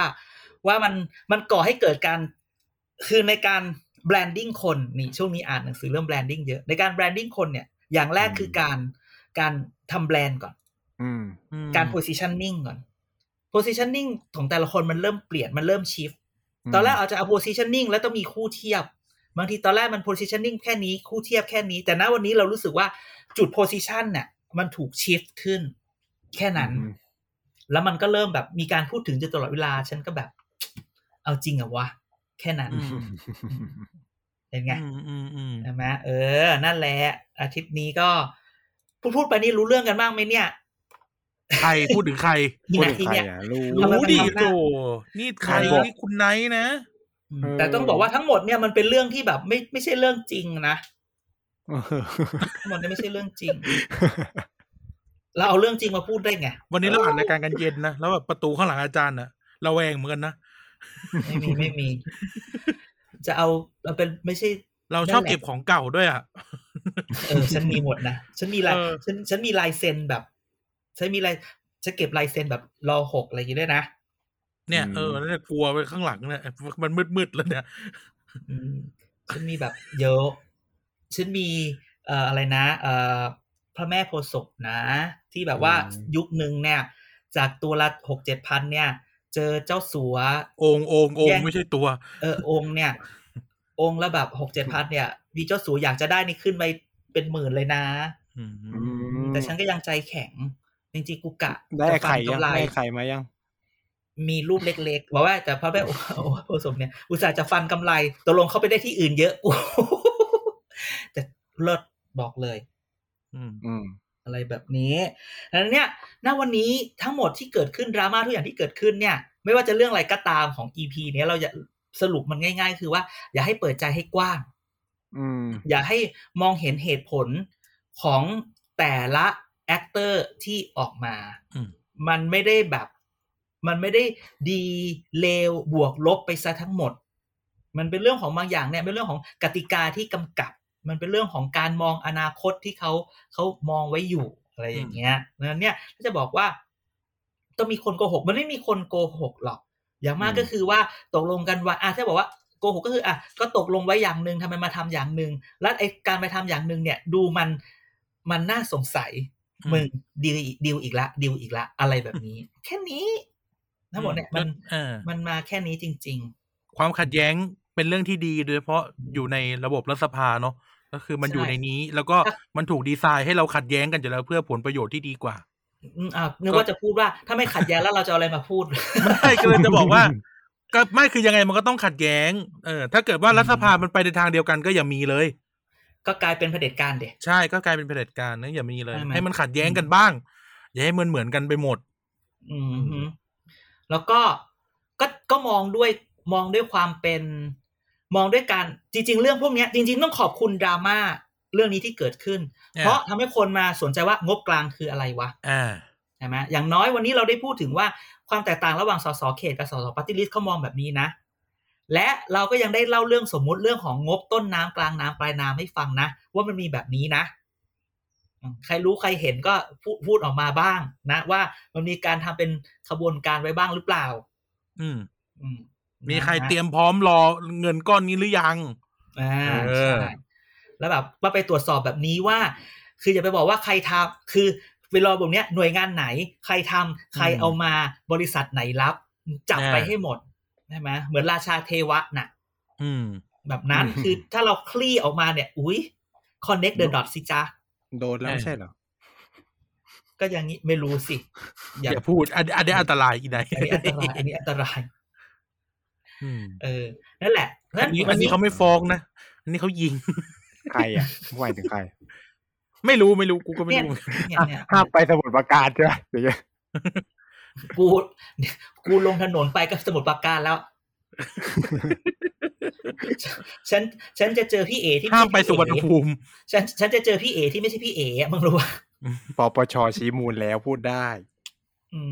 ว่ามันมันก่อให้เกิดการคือในการ branding คนนี่ช่วงนี้อ่านหนังสือเรื่อง branding เยอะในการ branding คนเนี่ย อย่างแรกอืมคือการการทำแบรนด์ก่อน อืมการ positioning ก่อน positioning ของแต่ละคนมันเริ่มเปลี่ยนมันเริ่ม shift ตอนแรกอาจจะเอา positioning แล้วต้องมีคู่เทียบ บางทีตอนแรกมัน positioning แค่นี้คู่เทียบแค่นี้ แต่ณวันนี้เรารู้สึกว่าจุด position เนี่ยมันถูก shift ขึ้น แค่นั้นอืมแล้วมันก็เริ่มแบบมีการพูดถึงอยู่ตลอดเวลา ฉันก็แบบ เอาจริงเหรอวะ แค่นั้นอืมเห็นไงอืมอืมอืมใช่ไหมเออ นั่นแหละ อาทิตย์นี้ก็ พูดพูดไปนี่รู้เรื่องกันบ้างไหมเนี่ย ใครพูดถึงใครนี่พูดนะถึงที่ใครเนี่ยอะรู้ทำไมรู้มันดิทำหน้าโตนี่ใครบอกนี่คุณไนท์นะอืมเออ แต่ต้องบอกว่าทั้งหมดเนี่ยมันเป็นเรื่องที่แบบไม่ไม่ใช่เรื่องจริงนะเออทั้งหมดเนี่ยไม่ใช่เรื่องจริง เราเอาเรื่องจริงมาพูดได้ไง วันนี้เราอ่านรายการกันเย็นนะแล้วแบบประตูข้างหลังอาจารย์น่ะระแวงเหมือนกันนะไม่มีไม่มี จะเอาเราเป็นไม่ใช่ เราชอบนั่นแหละเก็บของเก่าด้วยอะเออฉันมีหมดนะฉันมีลายเออฉันฉันมีลายเซ็นแบบฉันมีลายฉันเก็บลายเซ็นแบบรอหกอะไรอย่างงี้ด้วยนะ เนี่ยอืมเออเนี่ยกลัวไปข้างหลังเนี่ยมันมืดมืดๆแล้วเนี่ยอืมฉันมีแบบเยอะฉันมีเอ่ออะไรนะเอ่อพระแม่โพธิ์ศพนะ ที่แบบว่าอืมยุคหนึ่งเนี่ย จากตัวละหกเจ็ดพันเนี่ย เจอเจ้าสัว องค์องค์องแย่ค์งไม่ใช่ตัว เออองค์เนี่ย องค์ละแบบหกเจ็ดพันเนี่ยมีเจ้าสัวอยากจะได้นี่ขึ้นไปเป็นหมื่นเลยนะอืมอืมแต่ฉันก็ยังใจแข็งจริงๆกูกะได้จะฟัไข่นยังกำไรได้ไข่มายัง มีรูปเล็กๆบอกว่าแต่พระแม่โอ้โหโพธิ์ศพเนี่ยอุตส่าห์จะฟันกำไรตกลงเขาไปได้ที่อื่นเยอะกูแต่เลิศบอกเลยอืมอืมอะไรแบบนี้ดังนั้นเนี่ยณวันนี้ทั้งหมดที่เกิดขึ้นดราม่าทุกอย่างที่เกิดขึ้นเนี่ย ไม่ว่าจะเรื่องอะไรก็ตามของ EP เนี้ยเราจะสรุปมันง่าย ๆ คือว่า อย่าให้เปิดใจให้กว้างอืมอย่าให้มองเห็นเหตุผลของแต่ละ actor ที่ออกมาอืมมันไม่ได้แบบ มันไม่ได้ดีเลวบวกลบไปซะทั้งหมด มันเป็นเรื่องของบางอย่างเนี่ยเป็นเรื่องของกติกาที่กำกับ มันเป็นเรื่องของการมองอนาคตที่เขาเขามองไว้อยู่อะไรอย่างเงี้ยดังนั้นเนี่ยถ้าจะบอกว่าต้องมีคนโกหก มันไม่มีคนโกหกหรอก อย่างมากอืมก็คือว่าตกลงกันว่าอะถ้าบอกว่าโกหกก็คืออะก็ตกลงไว้อย่างหนึ่งทำไมมาทำอย่างหนึ่งแล้วไอ้การไปทำอย่างหนึ่งเนี่ย ดูมันมันน่าสงสัยอืมมึงดีลดีลอีกละดีลอีกละอะไรแบบนี้ แค่นี้ ทั้งหมดเนี่ยมันเออมันมาแค่นี้จริงความขัดแย้งเป็นเรื่องที่ดีโดยเฉพาะอยู่ในระบบรัฐสภาเนาะก็คือมันใช่อยู่ในนี้ แล้วก็ถ้ามันถูกดีไซน์ให้เราขัดแย้งกันอยู่แล้วเพื่อผลประโยชน์ที่ดีกว่าๆอืมอ่านึกว่าจะพูดว่าถ้าไม่ขัดแย้งแล้วเราจะเอาอะไรมาพูดไม่ก็เลยจะบอกว่า ก็ไม่คือยังไงมันก็ต้องขัดแย้ง เออ ถ้าเกิดว่ารัฐสภามันไปในทางเดียวกันก็อย่ามีเลย ก็กลายเป็นเผด็จการเด็ใช่ก็กลายเป็นเผด็จการนะอย่ามีเลยใช่ไหมให้มันขัดแย้งกันบ้าง อย่าให้มันเหมือนกันไปหมด อืมฮึ แล้วก็ก็ก็มองด้วยมองด้วยความเป็นมองด้วยการจริง ๆ เรื่องพวกเนี้ยจริง ๆ ต้องขอบคุณดราม่าเรื่องนี้ที่เกิดขึ้นอ่าเพราะทำให้คนมาสนใจว่างบกลางคืออะไรวะอ่าใช่ไหมอย่างน้อยวันนี้เราได้พูดถึงว่าความแตกต่างระหว่างสสเขตกับสสปฏิริษีเขามองแบบนี้นะ และเราก็ยังได้เล่าเรื่องสมมุติเรื่องของงบต้นน้ำกลางน้ำปลายน้ำให้ฟังนะ ว่ามันมีแบบนี้นะอืม ใครรู้ใครเห็นก็พูดพูดออกมาบ้างนะ ว่ามันมีการทำเป็นขบวนการไว้บ้างหรือเปล่า อืมอืมมีใครนะฮะเตรียมพร้อมรอเงินก้อนนี้หรือยังอ่าเออใช่แล้วแบบว่าไปตรวจสอบแบบนี้ว่า คืออย่าไปบอกว่าใครทำคือเวลาแบบเนี้ยหน่วยงานไหน ใครทำใครเอามาบริษัทไหนรับ จับไปให้หมดใช่ไหมเหมือนราชาเทวะน่ะ อืม แบบนั้นอืมคือถ้าเราคลี่ออกมาเนี่ย อุ้ย connect the dot สิจ๊ะ โดนแล้วไม่ใช่เหรอ ก็อย่างนี้ไม่รู้สิอย่าอย่าพูด อันอันนี้อันตรายอีไหนอันนี้อันตรายอันนี้อันตรายอืมเออ นั่นแหละเพราะฉะอันนี้วัอันนี้เขาไม่ฟ้องนะ อันนี้เขายิง ใครอะหมายถึงใคร ไม่รู้ไม่รู้กูก็ไม่เนี่ยรู้เนี่ยเนี่ยห้ามไปสมุดประการใช่ไหมเดี๋ยวกูเนี่ยกูลงถนนไปก็สมุดปราการแล้ว ฉันฉันจะเจอพี่เอที่ห้ามไปม่ใช่สุวรรณพี่เอ๋ภูมิ ฉันฉันจะเจอพี่เอที่ไม่ใช่พี่เออะมึงรู้ป่ะปปชชี้มูลแล้วพูดได้ อื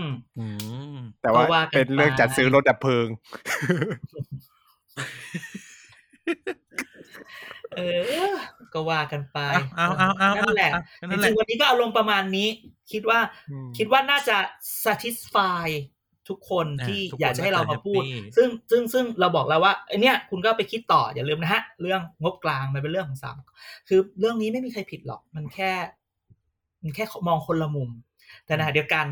มอืมแต่ว่าก็ว่ากันเป็นเรื่องไปจัดซื้อรถดับเพลิง เออ ก็ว่ากันไปเอาเอาเอาเอานั่นแหละเอาจนั่นแหริละงๆวันนี้ก็อารมณ์ประมาณนี้ คิดว่าอืมคิดว่าน่าจะ satisfy ทุกคนอ่าที่ทุกคนอยากจะให้เราน่าจะมาพูด happy ซึ่งซึ่งซึ่งเราบอกแล้วว่าไอเนี้ยคุณก็ไปคิดต่ออย่าลืมนะฮะ เรื่องงบกลางมันเป็นเรื่องของสามคือเรื่องนี้ไม่มีใครผิดหรอก มันแค่ มันแค่มองคนละมุม แต่ในขณะเดียวกัน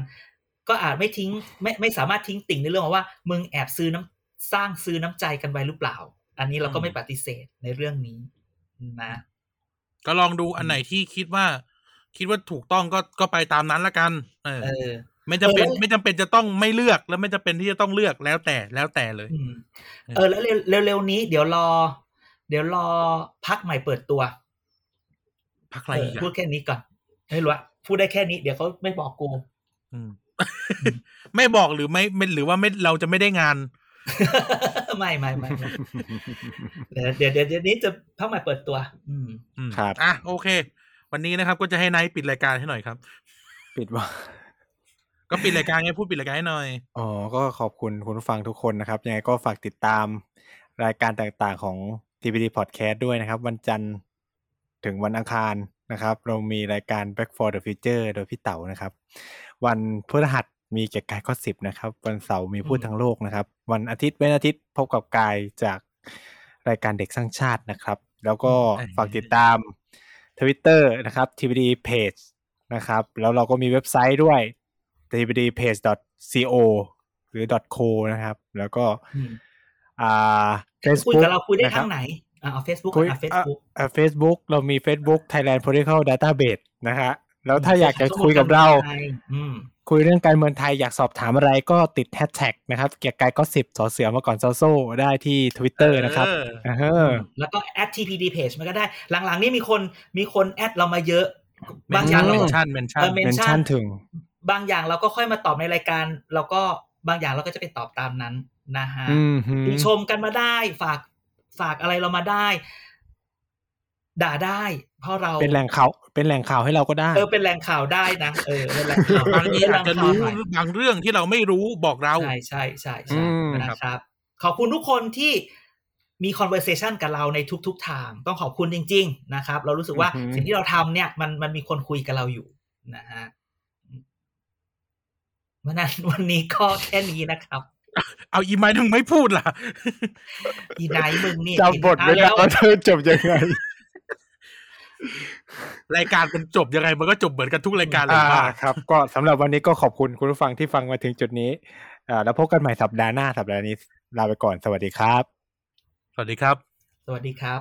ก็อาจไม่ทิ้งไม่ไม่สามารถทิ้งติ่งในเรื่องของว่ามึงแอบซื้อน้ำสร้างซื้อน้ำใจกันไว้หรือเปล่า อันนี้เราก็ไม่ปฏิเสธในเรื่องนี้นะ ก็ลองดูอันไหนที่คิดว่า คิดว่าถูกต้องก็ก็ไปตามนั้นละกัน เออเออ ไม่จำเป็นเออไม่จำเป็นจะต้องไม่เลือกแล้วไม่จำเป็นที่จะต้องเลือกแล้วแต่แล้วแต่เลยอืมเออแล้วเร็วเร็วๆนี้ เดี๋ยวรอ เดี๋ยวรอพักใหม่เปิดตัวพักอะไรเอออีกพูดอะแค่นี้ก่อนไม่รู้อะพูดได้แค่นี้เดี๋ยวเขาไม่บอกกูอืมไม่บอกหรือไม่ไม่หรือว่าไม่เราจะไม่ได้งานไม่ไม่ไม่ไม่เดี๋ยวเดี๋ยวเดี๋ยวนี้จะพักใหม่เปิดตัวอืมอืมครับอะโอเค วันนี้นะครับก็จะให้ไนท์ปิดรายการให้หน่อยครับ ปิดว่า ก็ปิดรายการไงพูดปิดรายการให้หน่อย อ๋อ ก็ขอบคุณคุณผู้ฟังทุกคนนะครับ ยังไงก็ฝากติดตามรายการต่างๆของ TPD Podcast ด้วยนะครับ วันจันทร์ถึงวันอังคารนะครับ เรามีรายการ Back for the Future โดยพี่เต๋านะครับ วันพฤหัสมีเกียรติกายข้อสิบนะครับ วันเสาร์มีพูดอืมทั้งโลกนะครับ วันอาทิตย์เว้นอาทิตย์พบกับกายจากรายการเด็กสร้างชาตินะครับ แล้วก็ฝากติดตาม Twitter นะครับ TPD Page นะครับ แล้วเราก็มีเว็บไซต์ด้วย tpdpage.co หรือ .co นะครับ แล้วก็อืมอ่าคุย Facebook กับเราคุยได้นะคทารับงไหนอ่าเอาเฟซบุ๊กคุยอ่าเฟซบุ๊กอ่า Facebook เรามี Facebook Thailand Political Database นะฮะแล้วถ้าอยากจะคุยกับเราอืมคุยเรื่องการเมืองไทยอยากสอบถามอะไรก็ติดแฮชแท็กนะครับ เกียร์กายก็สิบสอเสือมาก่อนโซโซได้ที่ Twitter นะครับเอออ่าฮะแล้วก็แอด TPD page มันก็ได้ หลังๆนี่มีคนมีคนแอดเรามาเยอะเมบางนอย่างชั่นเราเมก็นชั่นเมนชั่นเออเมนชั่นถึง บางอย่างเราก็ค่อยมาตอบในรายการ เราก็บางอย่างเราก็จะไปตอบตามนั้นนะฮะอืมฮึชมกันมาได้ ฝากฝากอะไรเรามาได้ ด่าได้ เพราะเราเป็นแหล่งข่าวเป็นแหล่งข่าวให้เราก็ได้ เออเป็นแหล่งข่าวได้นะเออเป็นแหล่งข่าวบางทีอาจจะรู้เป็นแหล่งข่าวหน่อยบางเรื่องที่เราไม่รู้บอกเราใช่ใช่ใช่อืใช่มนะครับ ขอบคุณทุกคนที่มี conversation กับเราในทุก ๆ ทาง ต้องขอบคุณจริง ๆ นะครับ เรารู้สึกว่าอือหือสิ่งที่เราทำเนี่ย มันมันมีคนคุยกับเราอยู่นะฮะ วันนั้นวันนี้ก็แค่นี้นะครับ เอาอีไม้ถึงไม่พูดล่ะ อีไนท์มึงนี่จำบทไม่ได้แล้วว่าเธอจบยังไง รายการมันจบยังไง มันก็จบเหมือนกันทุกรายการเลยอ่าว่าครับ ก็สำหรับวันนี้ก็ขอบคุณคุณผู้ฟังที่ฟังมาถึงจุดนี้อ่าแล้วพบกันใหม่สัปดาห์หน้าสัปดาห์นี้ลาไปก่อนสวัสดีครับ สวัสดีครับ สวัสดีครับ